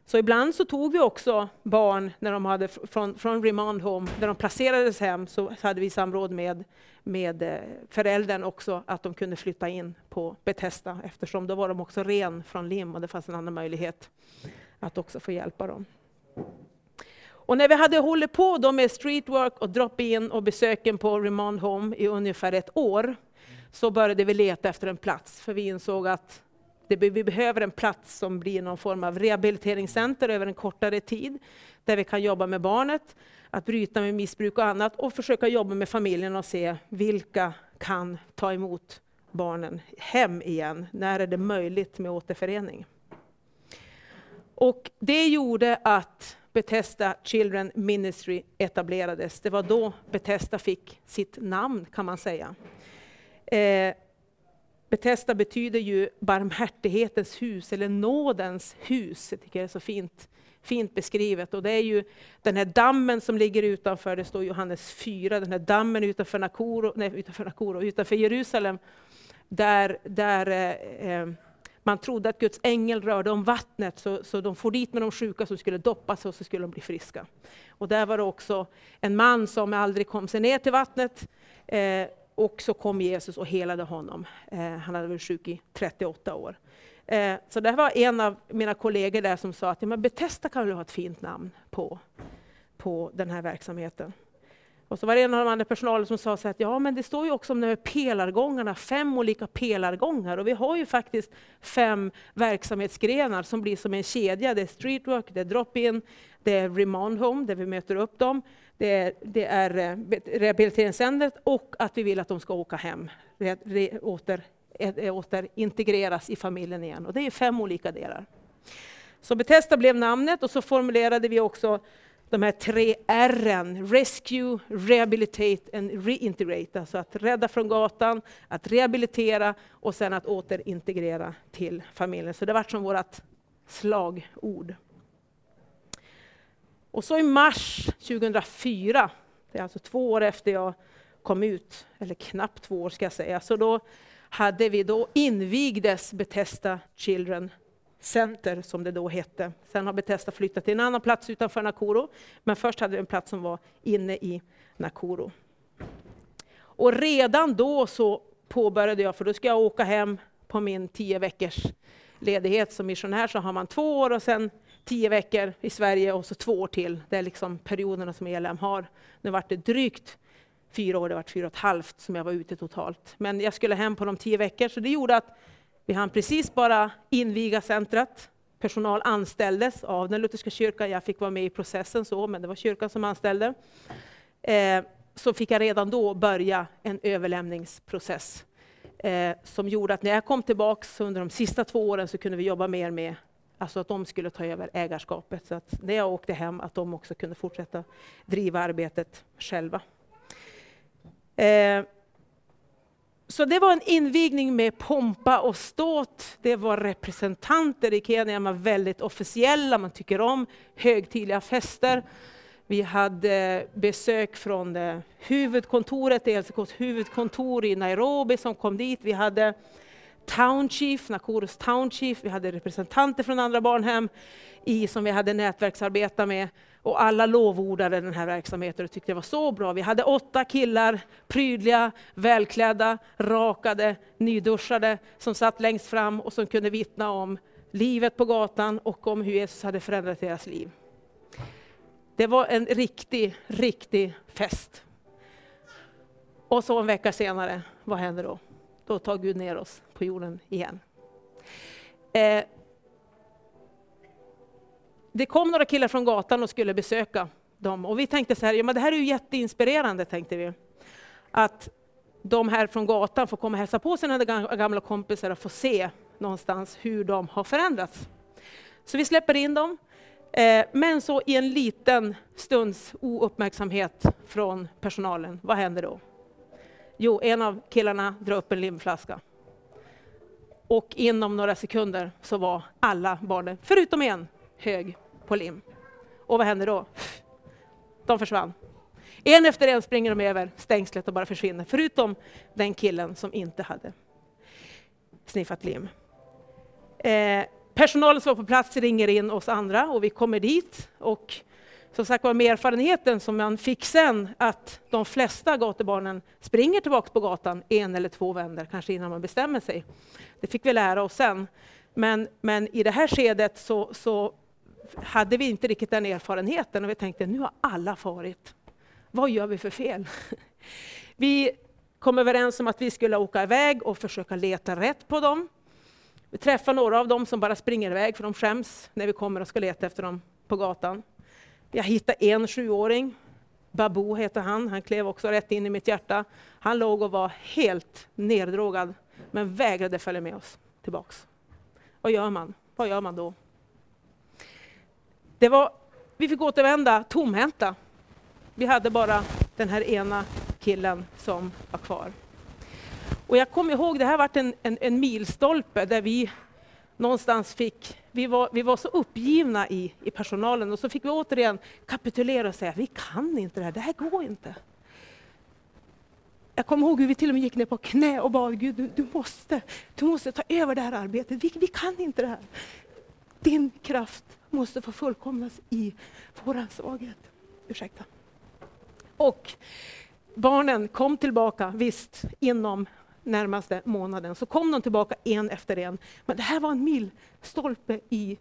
Så ibland så tog vi också barn när de hade från, från remand home, där de placerades hem, så hade vi samråd med, med eh, föräldern också att de kunde flytta in på Betesta eftersom då var de också ren från lim och det fanns en annan möjlighet att också få hjälpa dem. Och när vi hade hållit på då med streetwork och drop-in och besöken på Remand Home i ungefär ett år, så började vi leta efter en plats, för vi insåg att det, vi behöver en plats som blir någon form av rehabiliteringscenter över en kortare tid, där vi kan jobba med barnet, att bryta med missbruk och annat, och försöka jobba med familjen och se vilka kan ta emot barnen hem igen. När är det möjligt med återförening? Och det gjorde att Bethesda Children Ministry etablerades. Det var då Bethesda fick sitt namn kan man säga. Eh, Bethesda betyder ju barmhärtighetens hus eller nådens hus. Jag tycker det är så fint, fint beskrivet. Och det är ju den här dammen som ligger utanför, det står Johannes 4, den här dammen utanför Nakoro, nej, utanför, Nakoro, utanför Jerusalem, där, där eh, eh, man trodde att Guds ängel rörde om vattnet, så, så de for dit med de sjuka som skulle doppa sig och så skulle de bli friska. Och där var det också en man som aldrig kom sig ner till vattnet, eh, och så kom Jesus och helade honom. Eh, han hade varit sjuk i 38 år. Eh, så det var en av mina kollegor där som sa att ja, men Betesda kan väl ha ett fint namn på, på den här verksamheten. Och så var det en av de andra personalen som sa så att ja, men det står ju också om de här pelargångarna, fem olika pelargångar. Och vi har ju faktiskt fem verksamhetsgrenar som blir som en kedja. Det är streetwork, det är drop-in, det är remand home där vi möter upp dem. Det är, det är eh, rehabiliteringscentret och att vi vill att de ska åka hem, re, re, åter, åter integreras i familjen igen. Och det är fem olika delar. Så Betesta blev namnet och så formulerade vi också de här tre Ren, Rescue, Rehabilitate and Reintegrate. Alltså att rädda från gatan, att rehabilitera och sen att återintegrera till familjen. Så det var som vårt slagord. Och så i mars 2004, det är alltså två år efter jag kom ut, eller knappt två år ska jag säga, så då hade vi då invigdes Betesta Children Center, som det då hette. Sen har Bethesda flyttat till en annan plats utanför Nakuru, men först hade vi en plats som var inne i Nakuru. Och redan då så påbörjade jag, för då ska jag åka hem på min tio veckors ledighet som missionär, så har man två år och sen tio veckor i Sverige och så två år till. Det är liksom perioderna som ELM har. Nu vart det drygt fyra år, det vart fyra och ett halvt som jag var ute totalt. Men jag skulle hem på de tio veckor, så det gjorde att vi hann precis bara inviga centret. Personal anställdes av den lutherska kyrkan. Jag fick vara med i processen, så, men det var kyrkan som anställde. Eh, så fick jag redan då börja en överlämningsprocess eh, som gjorde att när jag kom tillbaks under de sista två åren så kunde vi jobba mer med Alltså att de skulle ta över ägarskapet. Så att när jag åkte hem, att de också kunde fortsätta driva arbetet själva. Eh, så det var en invigning med pompa och ståt. Det var representanter i Kenya, man var väldigt officiella, man tycker om högtidliga fester. Vi hade besök från huvudkontoret, ELCKs huvudkontor i Nairobi som kom dit. Vi hade Townchief, Nakurus Townchief, vi hade representanter från andra barnhem i, som vi hade nätverksarbete med. Och alla lovordade den här verksamheten och tyckte det var så bra. Vi hade åtta killar, prydliga, välklädda, rakade, nyduschade, som satt längst fram och som kunde vittna om livet på gatan och om hur Jesus hade förändrat deras liv. Det var en riktig, riktig fest. Och så en vecka senare, vad händer då? Då tar Gud ner oss på jorden igen. Eh, det kom några killar från gatan och skulle besöka dem. Och vi tänkte så här, ja men det här är ju jätteinspirerande, tänkte vi. Att de här från gatan får komma och hälsa på sina gamla kompisar och få se någonstans hur de har förändrats. Så vi släpper in dem. Eh, men så i en liten stunds ouppmärksamhet från personalen, vad händer då? Jo, en av killarna drar upp en limflaska. Och inom några sekunder så var alla barnen, förutom en, hög på lim. Och vad händer då? De försvann. En efter en springer de över stängslet och bara försvinner, förutom den killen som inte hade sniffat lim. Eh, personalen som var på plats ringer in oss andra och vi kommer dit. Och som sagt var med erfarenheten som man fick sen, att de flesta gatubarnen springer tillbaka på gatan en eller två vändor, kanske innan man bestämmer sig. Det fick vi lära oss sen. Men, men i det här skedet så, så hade vi inte riktigt den erfarenheten och vi tänkte nu har alla farit. Vad gör vi för fel? Vi kom överens om att vi skulle åka iväg och försöka leta rätt på dem. Vi träffar några av dem som bara springer iväg för de skäms när vi kommer och ska leta efter dem på gatan. Jag hittade en sjuåring, Babu heter han, han klev också rätt in i mitt hjärta. Han låg och var helt neddrogad, men vägrade följa med oss tillbaks. Vad gör man? Vad gör man då? Det var, vi fick återvända tomhänta. Vi hade bara den här ena killen som var kvar. Och jag kommer ihåg, det här var en, en, en milstolpe där vi någonstans fick vi var, vi var så uppgivna i, i personalen och så fick vi återigen kapitulera och säga, vi kan inte det här, det här går inte. Jag kommer ihåg hur vi till och med gick ner på knä och bad Gud, du, du måste, du måste ta över det här arbetet, vi, vi kan inte det här. Din kraft måste få fullkomnas i vår svaghet. Ursäkta. Och barnen kom tillbaka, visst, inom närmaste månaden. Så kom de tillbaka en efter en. Men det här var en milstolpe i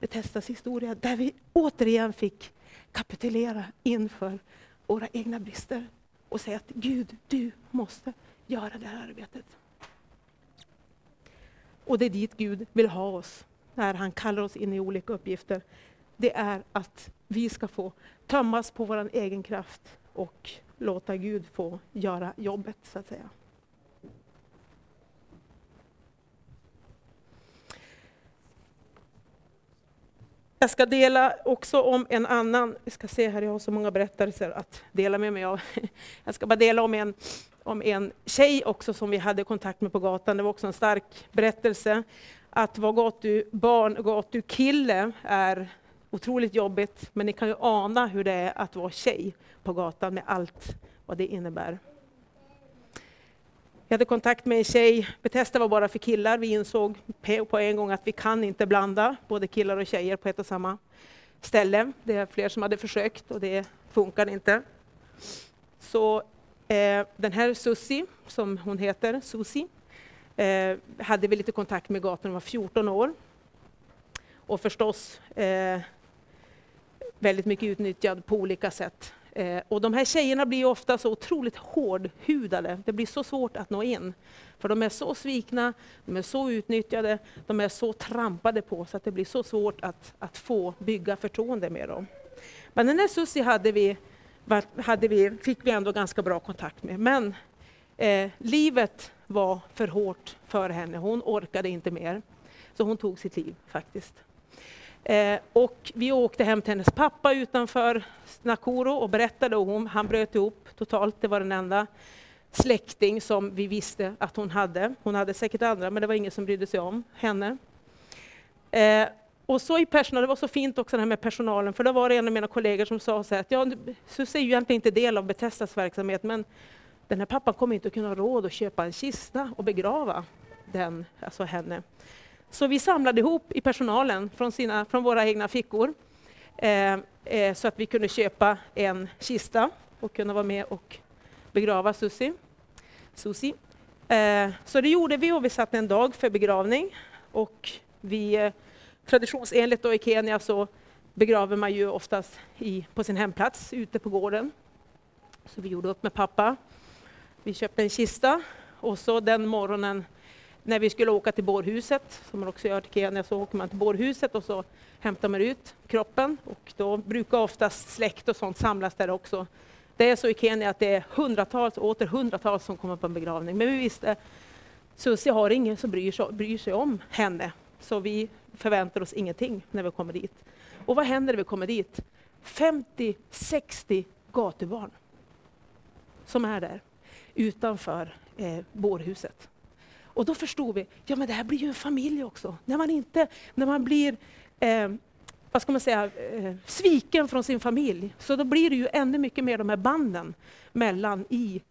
Betestas historia, där vi återigen fick kapitulera inför våra egna brister och säga att Gud, du måste göra det här arbetet. Och det är dit Gud vill ha oss när han kallar oss in i olika uppgifter. Det är att vi ska få tömmas på vår egen kraft och låta Gud få göra jobbet, så att säga. Jag ska dela också om en annan, vi ska se här, jag har så många berättelser att dela med mig av. Jag ska bara dela om en, om en tjej också som vi hade kontakt med på gatan. Det var också en stark berättelse. Att vara gatubarn, gatukille är otroligt jobbigt, men ni kan ju ana hur det är att vara tjej på gatan med allt vad det innebär. Jag hade kontakt med en tjej, Betesda var bara för killar. Vi insåg på en gång att vi kan inte blanda både killar och tjejer på ett och samma ställe. Det är fler som hade försökt och det funkar inte. Så eh, den här Susi, som hon heter, Susi, eh, hade vi lite kontakt med gatan, hon var 14 år. Och förstås eh, väldigt mycket utnyttjad på olika sätt. Eh, och de här tjejerna blir ofta så otroligt hårdhudade. Det blir så svårt att nå in. För de är så svikna, de är så utnyttjade, de är så trampade på så att det blir så svårt att, att få bygga förtroende med dem. Men den här Susie hade vi, hade vi, fick vi ändå ganska bra kontakt med. Men eh, livet var för hårt för henne. Hon orkade inte mer. Så hon tog sitt liv faktiskt. Eh, och vi åkte hem till hennes pappa utanför Nakuro och berättade och hon, han bröt ihop totalt. Det var den enda släkting som vi visste att hon hade. Hon hade säkert andra, men det var ingen som brydde sig om henne. Eh, och så i personal, det var så fint också det här med personalen, för då var det en av mina kollegor som sa så här att ja, Susie är ju egentligen inte del av Betestas verksamhet, men den här pappan kommer inte att kunna ha råd att köpa en kista och begrava den, alltså henne. Så vi samlade ihop i personalen från, sina, från våra egna fickor eh, eh, så att vi kunde köpa en kista och kunna vara med och begrava Susi. Susi. Eh, så det gjorde vi och vi satte en dag för begravning. Och vi, eh, traditionsenligt då i Kenya så begraver man ju oftast i, på sin hemplats ute på gården. Så vi gjorde upp med pappa. Vi köpte en kista och så den morgonen när vi skulle åka till bårhuset, som man också gör till Kenya, så åker man till bårhuset och så hämtar man ut kroppen och då brukar oftast släkt och sånt samlas där också. Det är så i Kenya att det är hundratals och åter hundratals som kommer på en begravning. Men vi visste, Susie har ingen som bryr sig, bryr sig om henne, så vi förväntar oss ingenting när vi kommer dit. Och vad händer när vi kommer dit? 50-60 gatubarn som är där utanför eh, bårhuset. Och då förstod vi, ja men det här blir ju en familj också. När man, inte, när man blir eh, vad ska man säga, eh, sviken från sin familj, så då blir det ju ännu mycket mer de här banden mellan i,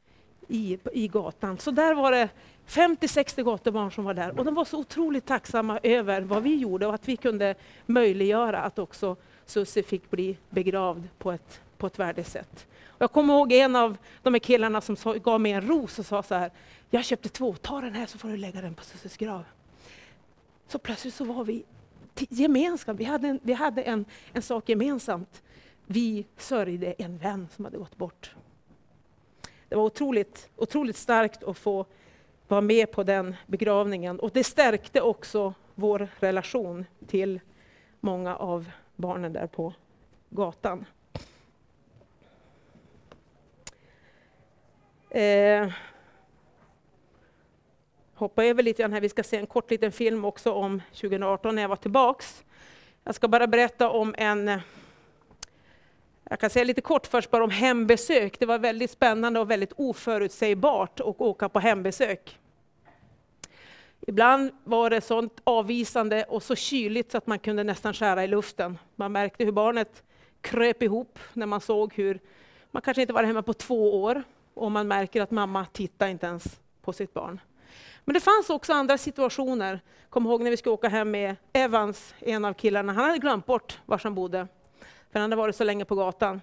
i, i gatan. Så där var det 50-60 gatubarn som var där och de var så otroligt tacksamma över vad vi gjorde och att vi kunde möjliggöra att också Susie fick bli begravd på ett, på ett värdigt sätt. Jag kommer ihåg en av de här killarna som sa, gav mig en ros och sa så här, jag köpte två, ta den här så får du lägga den på Susses grav. Så plötsligt så var vi gemensamma, vi hade, en, vi hade en, en sak gemensamt. Vi sörjde en vän som hade gått bort. Det var otroligt, otroligt starkt att få vara med på den begravningen och det stärkte också vår relation till många av barnen där på gatan. Eh, hoppa över lite grann här, vi ska se en kort liten film också om 2018 när jag var tillbaks. Jag ska bara berätta om en jag kan säga lite kort först bara om hembesök. Det var väldigt spännande och väldigt oförutsägbart att åka på hembesök. Ibland var det sånt avvisande och så kyligt så att man kunde nästan skära i luften. Man märkte hur barnet kröp ihop när man såg hur man kanske inte var hemma på två år och man märker att mamma tittar inte ens på sitt barn. Men det fanns också andra situationer. Kom ihåg när vi skulle åka hem med Evans, en av killarna. Han hade glömt bort var han bodde, för han hade varit så länge på gatan.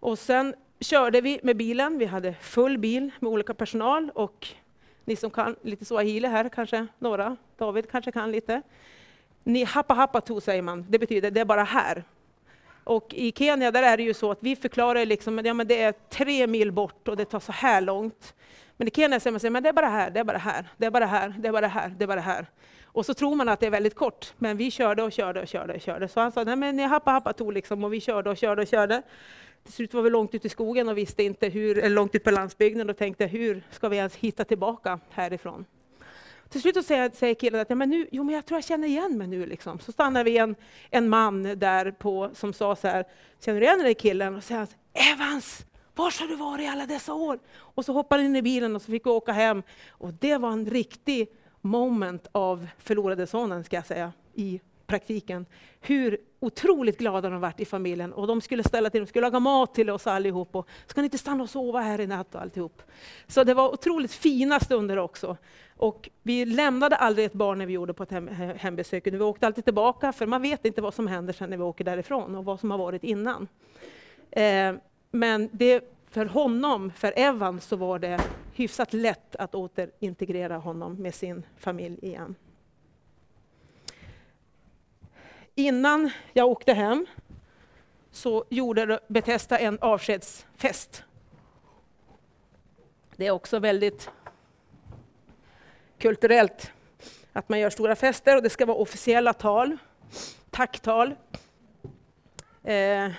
Och sen körde vi med bilen. Vi hade full bil med olika personal och ni som kan lite swahili här, kanske några, David kanske kan lite. Ni happa happa to säger man, det betyder det är bara här. Och i Kenya där är det ju så att vi förklarar liksom, ja, men det är tre mil bort och det tar så här långt. Men i Kenya säger man sig, men det är bara här, det är bara här, det är bara här, det är bara här, det är bara här. Och så tror man att det är väldigt kort, men vi körde och körde och körde och körde. Så han sa, nej men ni happa happa to liksom, och vi körde och körde och körde. Till slut var vi långt ut i skogen och visste inte hur, eller långt ut på landsbygden och tänkte hur ska vi ens hitta tillbaka härifrån? Till slut så säger, säger killen att ja, men nu, jo, men jag tror jag känner igen mig nu. Liksom. Så stannar vi en, en man där på, som sa så här, känner du igen dig killen? Och säger han, Evans, var har du varit i alla dessa år? Och så hoppade han in i bilen och så fick vi åka hem. Och det var en riktig moment av förlorade sonen, ska jag säga, i praktiken. Hur otroligt glada de varit i familjen. Och de skulle ställa till, de skulle laga mat till oss allihop. Och ska ni inte stanna och sova här i natt och alltihop. Så det var otroligt fina stunder också. Och vi lämnade aldrig ett barn när vi gjorde på ett hem, hembesök. Vi åkte alltid tillbaka, för man vet inte vad som händer sen när vi åker därifrån och vad som har varit innan. Eh, men det, för honom, för Evan, så var det hyfsat lätt att återintegrera honom med sin familj igen. Innan jag åkte hem så gjorde Betesta en avskedsfest. Det är också väldigt kulturellt att man gör stora fester och det ska vara officiella tal, tacktal. Eh,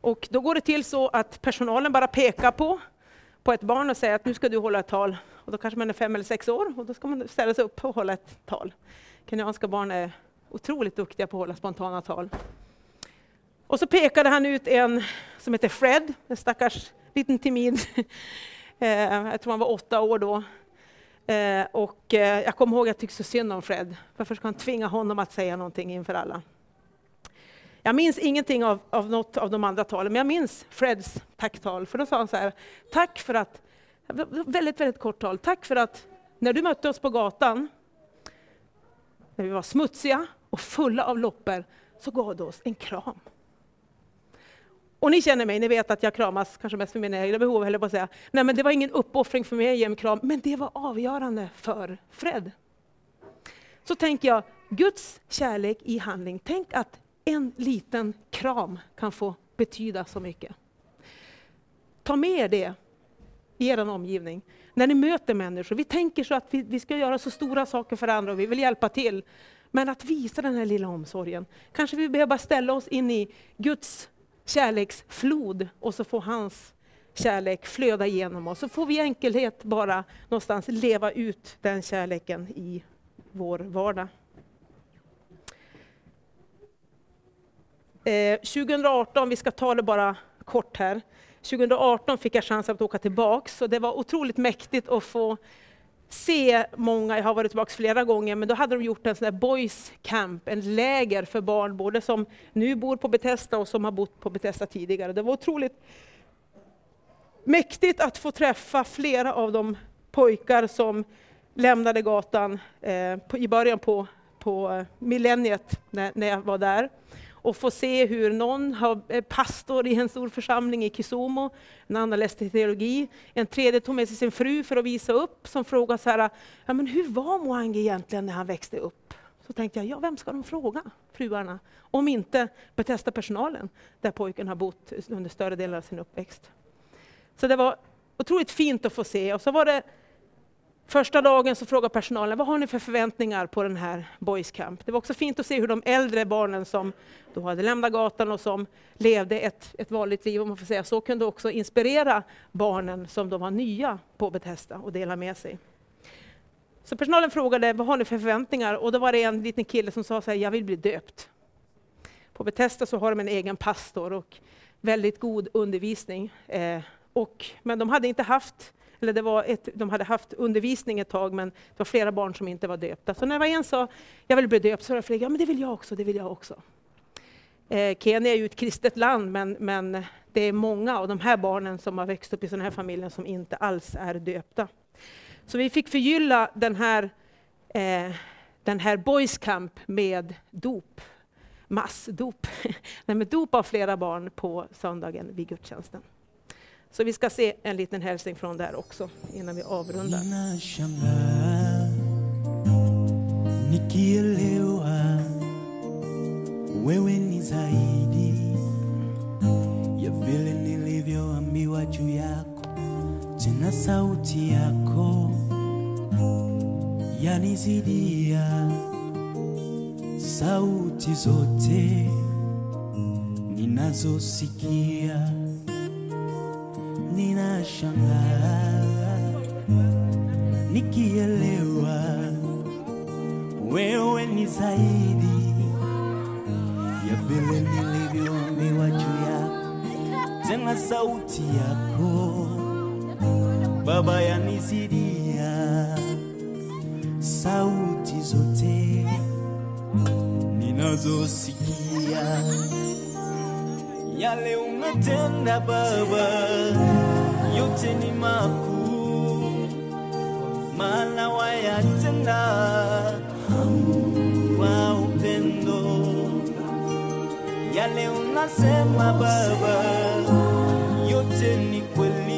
och då går det till så att personalen bara pekar på, på ett barn och säger att nu ska du hålla ett tal. Och då kanske man är fem eller sex år och då ska man ställa sig upp och hålla ett tal. Kenyanska barn är otroligt duktiga på att hålla spontana tal. Och så pekade han ut en som heter Fred, en stackars liten timid, eh, jag tror han var åtta år då. Eh, och eh, jag kommer ihåg att jag tyckte så synd om Fred. Varför ska han tvinga honom att säga någonting inför alla? Jag minns ingenting av, av något av de andra talen, men jag minns Freds tacktal. För då sa han så här, tack för att, väldigt, väldigt kort tal, tack för att när du mötte oss på gatan, när vi var smutsiga och fulla av loppor, så gav du oss en kram. Och ni känner mig, ni vet att jag kramas kanske mest för mina egna behov, eller på att säga. Nej, men det var ingen uppoffring för mig att ge en kram, men det var avgörande för Fred. Så tänker jag, Guds kärlek i handling. Tänk att en liten kram kan få betyda så mycket. Ta med er det i er omgivning. När ni möter människor, vi tänker så att vi, vi ska göra så stora saker för andra och vi vill hjälpa till. Men att visa den här lilla omsorgen. Kanske vi behöver bara ställa oss in i Guds kärleksflod och så får hans kärlek flöda igenom oss. Så får vi i enkelhet bara någonstans leva ut den kärleken i vår vardag. Eh, 2018, vi ska ta det bara kort här. 2018 fick jag chansen att åka tillbaks och det var otroligt mäktigt att få se många, jag har varit tillbaka flera gånger, men då hade de gjort en sån där boys camp, en läger för barn, både som nu bor på Betesda och som har bott på Betesda tidigare. Det var otroligt mäktigt att få träffa flera av de pojkar som lämnade gatan eh, på, i början på, på eh, millenniet, när, när jag var där och få se hur någon är eh, pastor i en stor församling i Kisumu, en annan läste teologi, en tredje tog med sig sin fru för att visa upp, som frågade så här, ja, men hur var Moange egentligen när han växte upp? Så tänkte jag, ja, vem ska de fråga, fruarna? Om inte Betesta personalen, där pojken har bott under större delen av sin uppväxt. Så det var otroligt fint att få se. Och så var det Första dagen så frågade personalen, vad har ni för förväntningar på den här Boys Camp? Det var också fint att se hur de äldre barnen som då hade lämnat gatan och som levde ett, ett vanligt liv, om man får säga så, kunde också inspirera barnen som de var nya på Betesda och dela med sig. Så personalen frågade, vad har ni för förväntningar? Och då var det en liten kille som sa så här, jag vill bli döpt. På Betesda så har de en egen pastor och väldigt god undervisning. Eh, och, men de hade inte haft eller det var ett, de hade haft undervisning ett tag, men det var flera barn som inte var döpta. Så när det var en sa, jag vill bli döpt, så var det flera, ja men det vill jag också, det vill jag också. Eh, Kenya är ju ett kristet land, men, men det är många av de här barnen som har växt upp i sådana här familjer som inte alls är döpta. Så vi fick förgylla den här, eh, den här Boys Camp med dop, massdop, Nej, med dop av flera barn på söndagen vid gudstjänsten. Så vi ska se en liten hälsning från där också innan vi avrundar. Nikielewa wewe ni zaidi ya vile nilivyoambiwa juu yako, tena sauti yako yanizidia sauti zote ninazosikia. Ninashangaa nikielewa wewe ni zaidi ya vile nilivyoambiwa juu yako, tena sauti yako Baba yanizidia sauti zote ninazosikia. Yale umetenda Baba, yote ni makuu, maana wayatenda. Kwa upendo. Yale unasema Baba, yote ni kweli,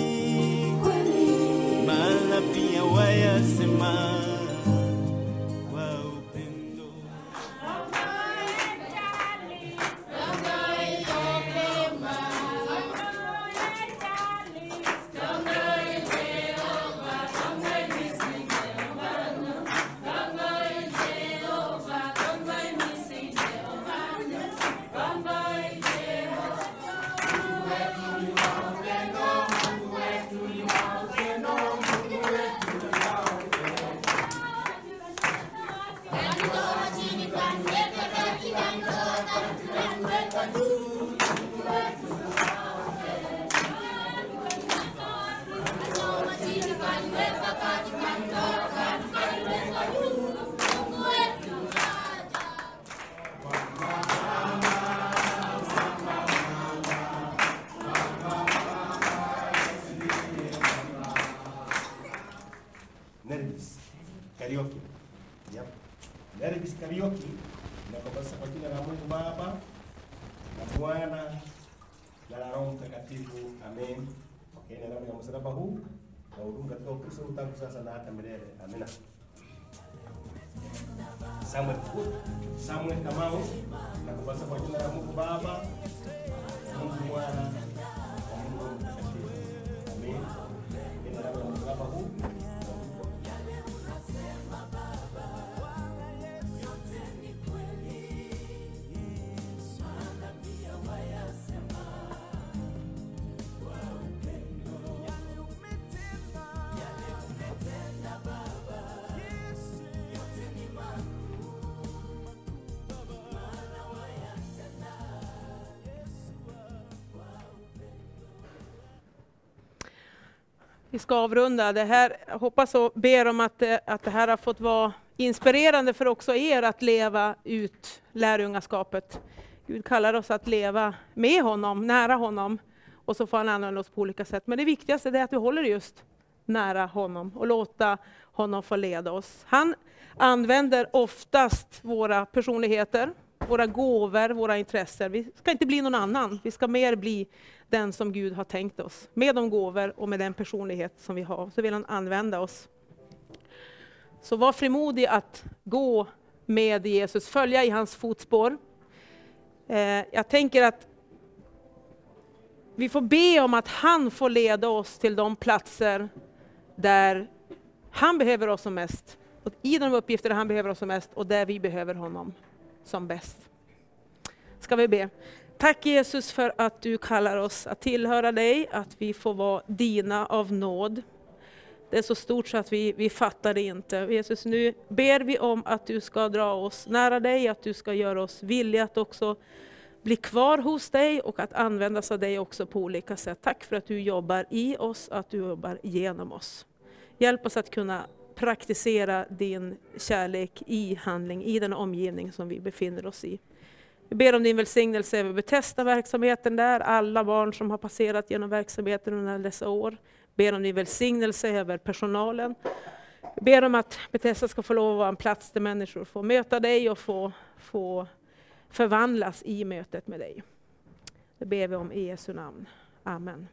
sasa na hata milele. Amina. Samuel Samuel Kamau Vi ska avrunda det här. Jag hoppas och ber om att, det- att det här har fått vara inspirerande för också er att leva ut lärjungaskapet. Gud kallar oss att leva med honom, nära honom. Och så får han använda oss på olika sätt. Men det viktigaste är att vi håller just nära honom och låta honom få leda oss. Han använder oftast våra personligheter, våra gåvor, våra intressen. Vi ska inte bli någon annan. Vi ska mer bli den som Gud har tänkt oss. Med de gåvor och med den personlighet som vi har, så vill han använda oss. Så var frimodig att gå med Jesus, följa i hans fotspår. Eh, jag tänker att vi får be om att han får leda oss till de platser där han behöver oss som mest. Och I de uppgifter där han behöver oss som mest och där vi behöver honom som bäst. Ska vi be. Tack Jesus för att du kallar oss att tillhöra dig, att vi får vara dina av nåd. Det är så stort så att vi, vi fattar det inte. Jesus, nu ber vi om att du ska dra oss nära dig, att du ska göra oss villiga att också bli kvar hos dig och att användas av dig också på olika sätt. Tack för att du jobbar i oss, att du jobbar genom oss. Hjälp oss att kunna praktisera din kärlek i handling, i den omgivning som vi befinner oss i. Vi ber om din välsignelse över Betesta-verksamheten där, alla barn som har passerat genom verksamheten under dessa år. Ber om din välsignelse över personalen. Vi ber om att Betesda ska få lov att vara en plats där människor får möta dig och få, få förvandlas i mötet med dig. Det ber vi om i Jesu namn. Amen.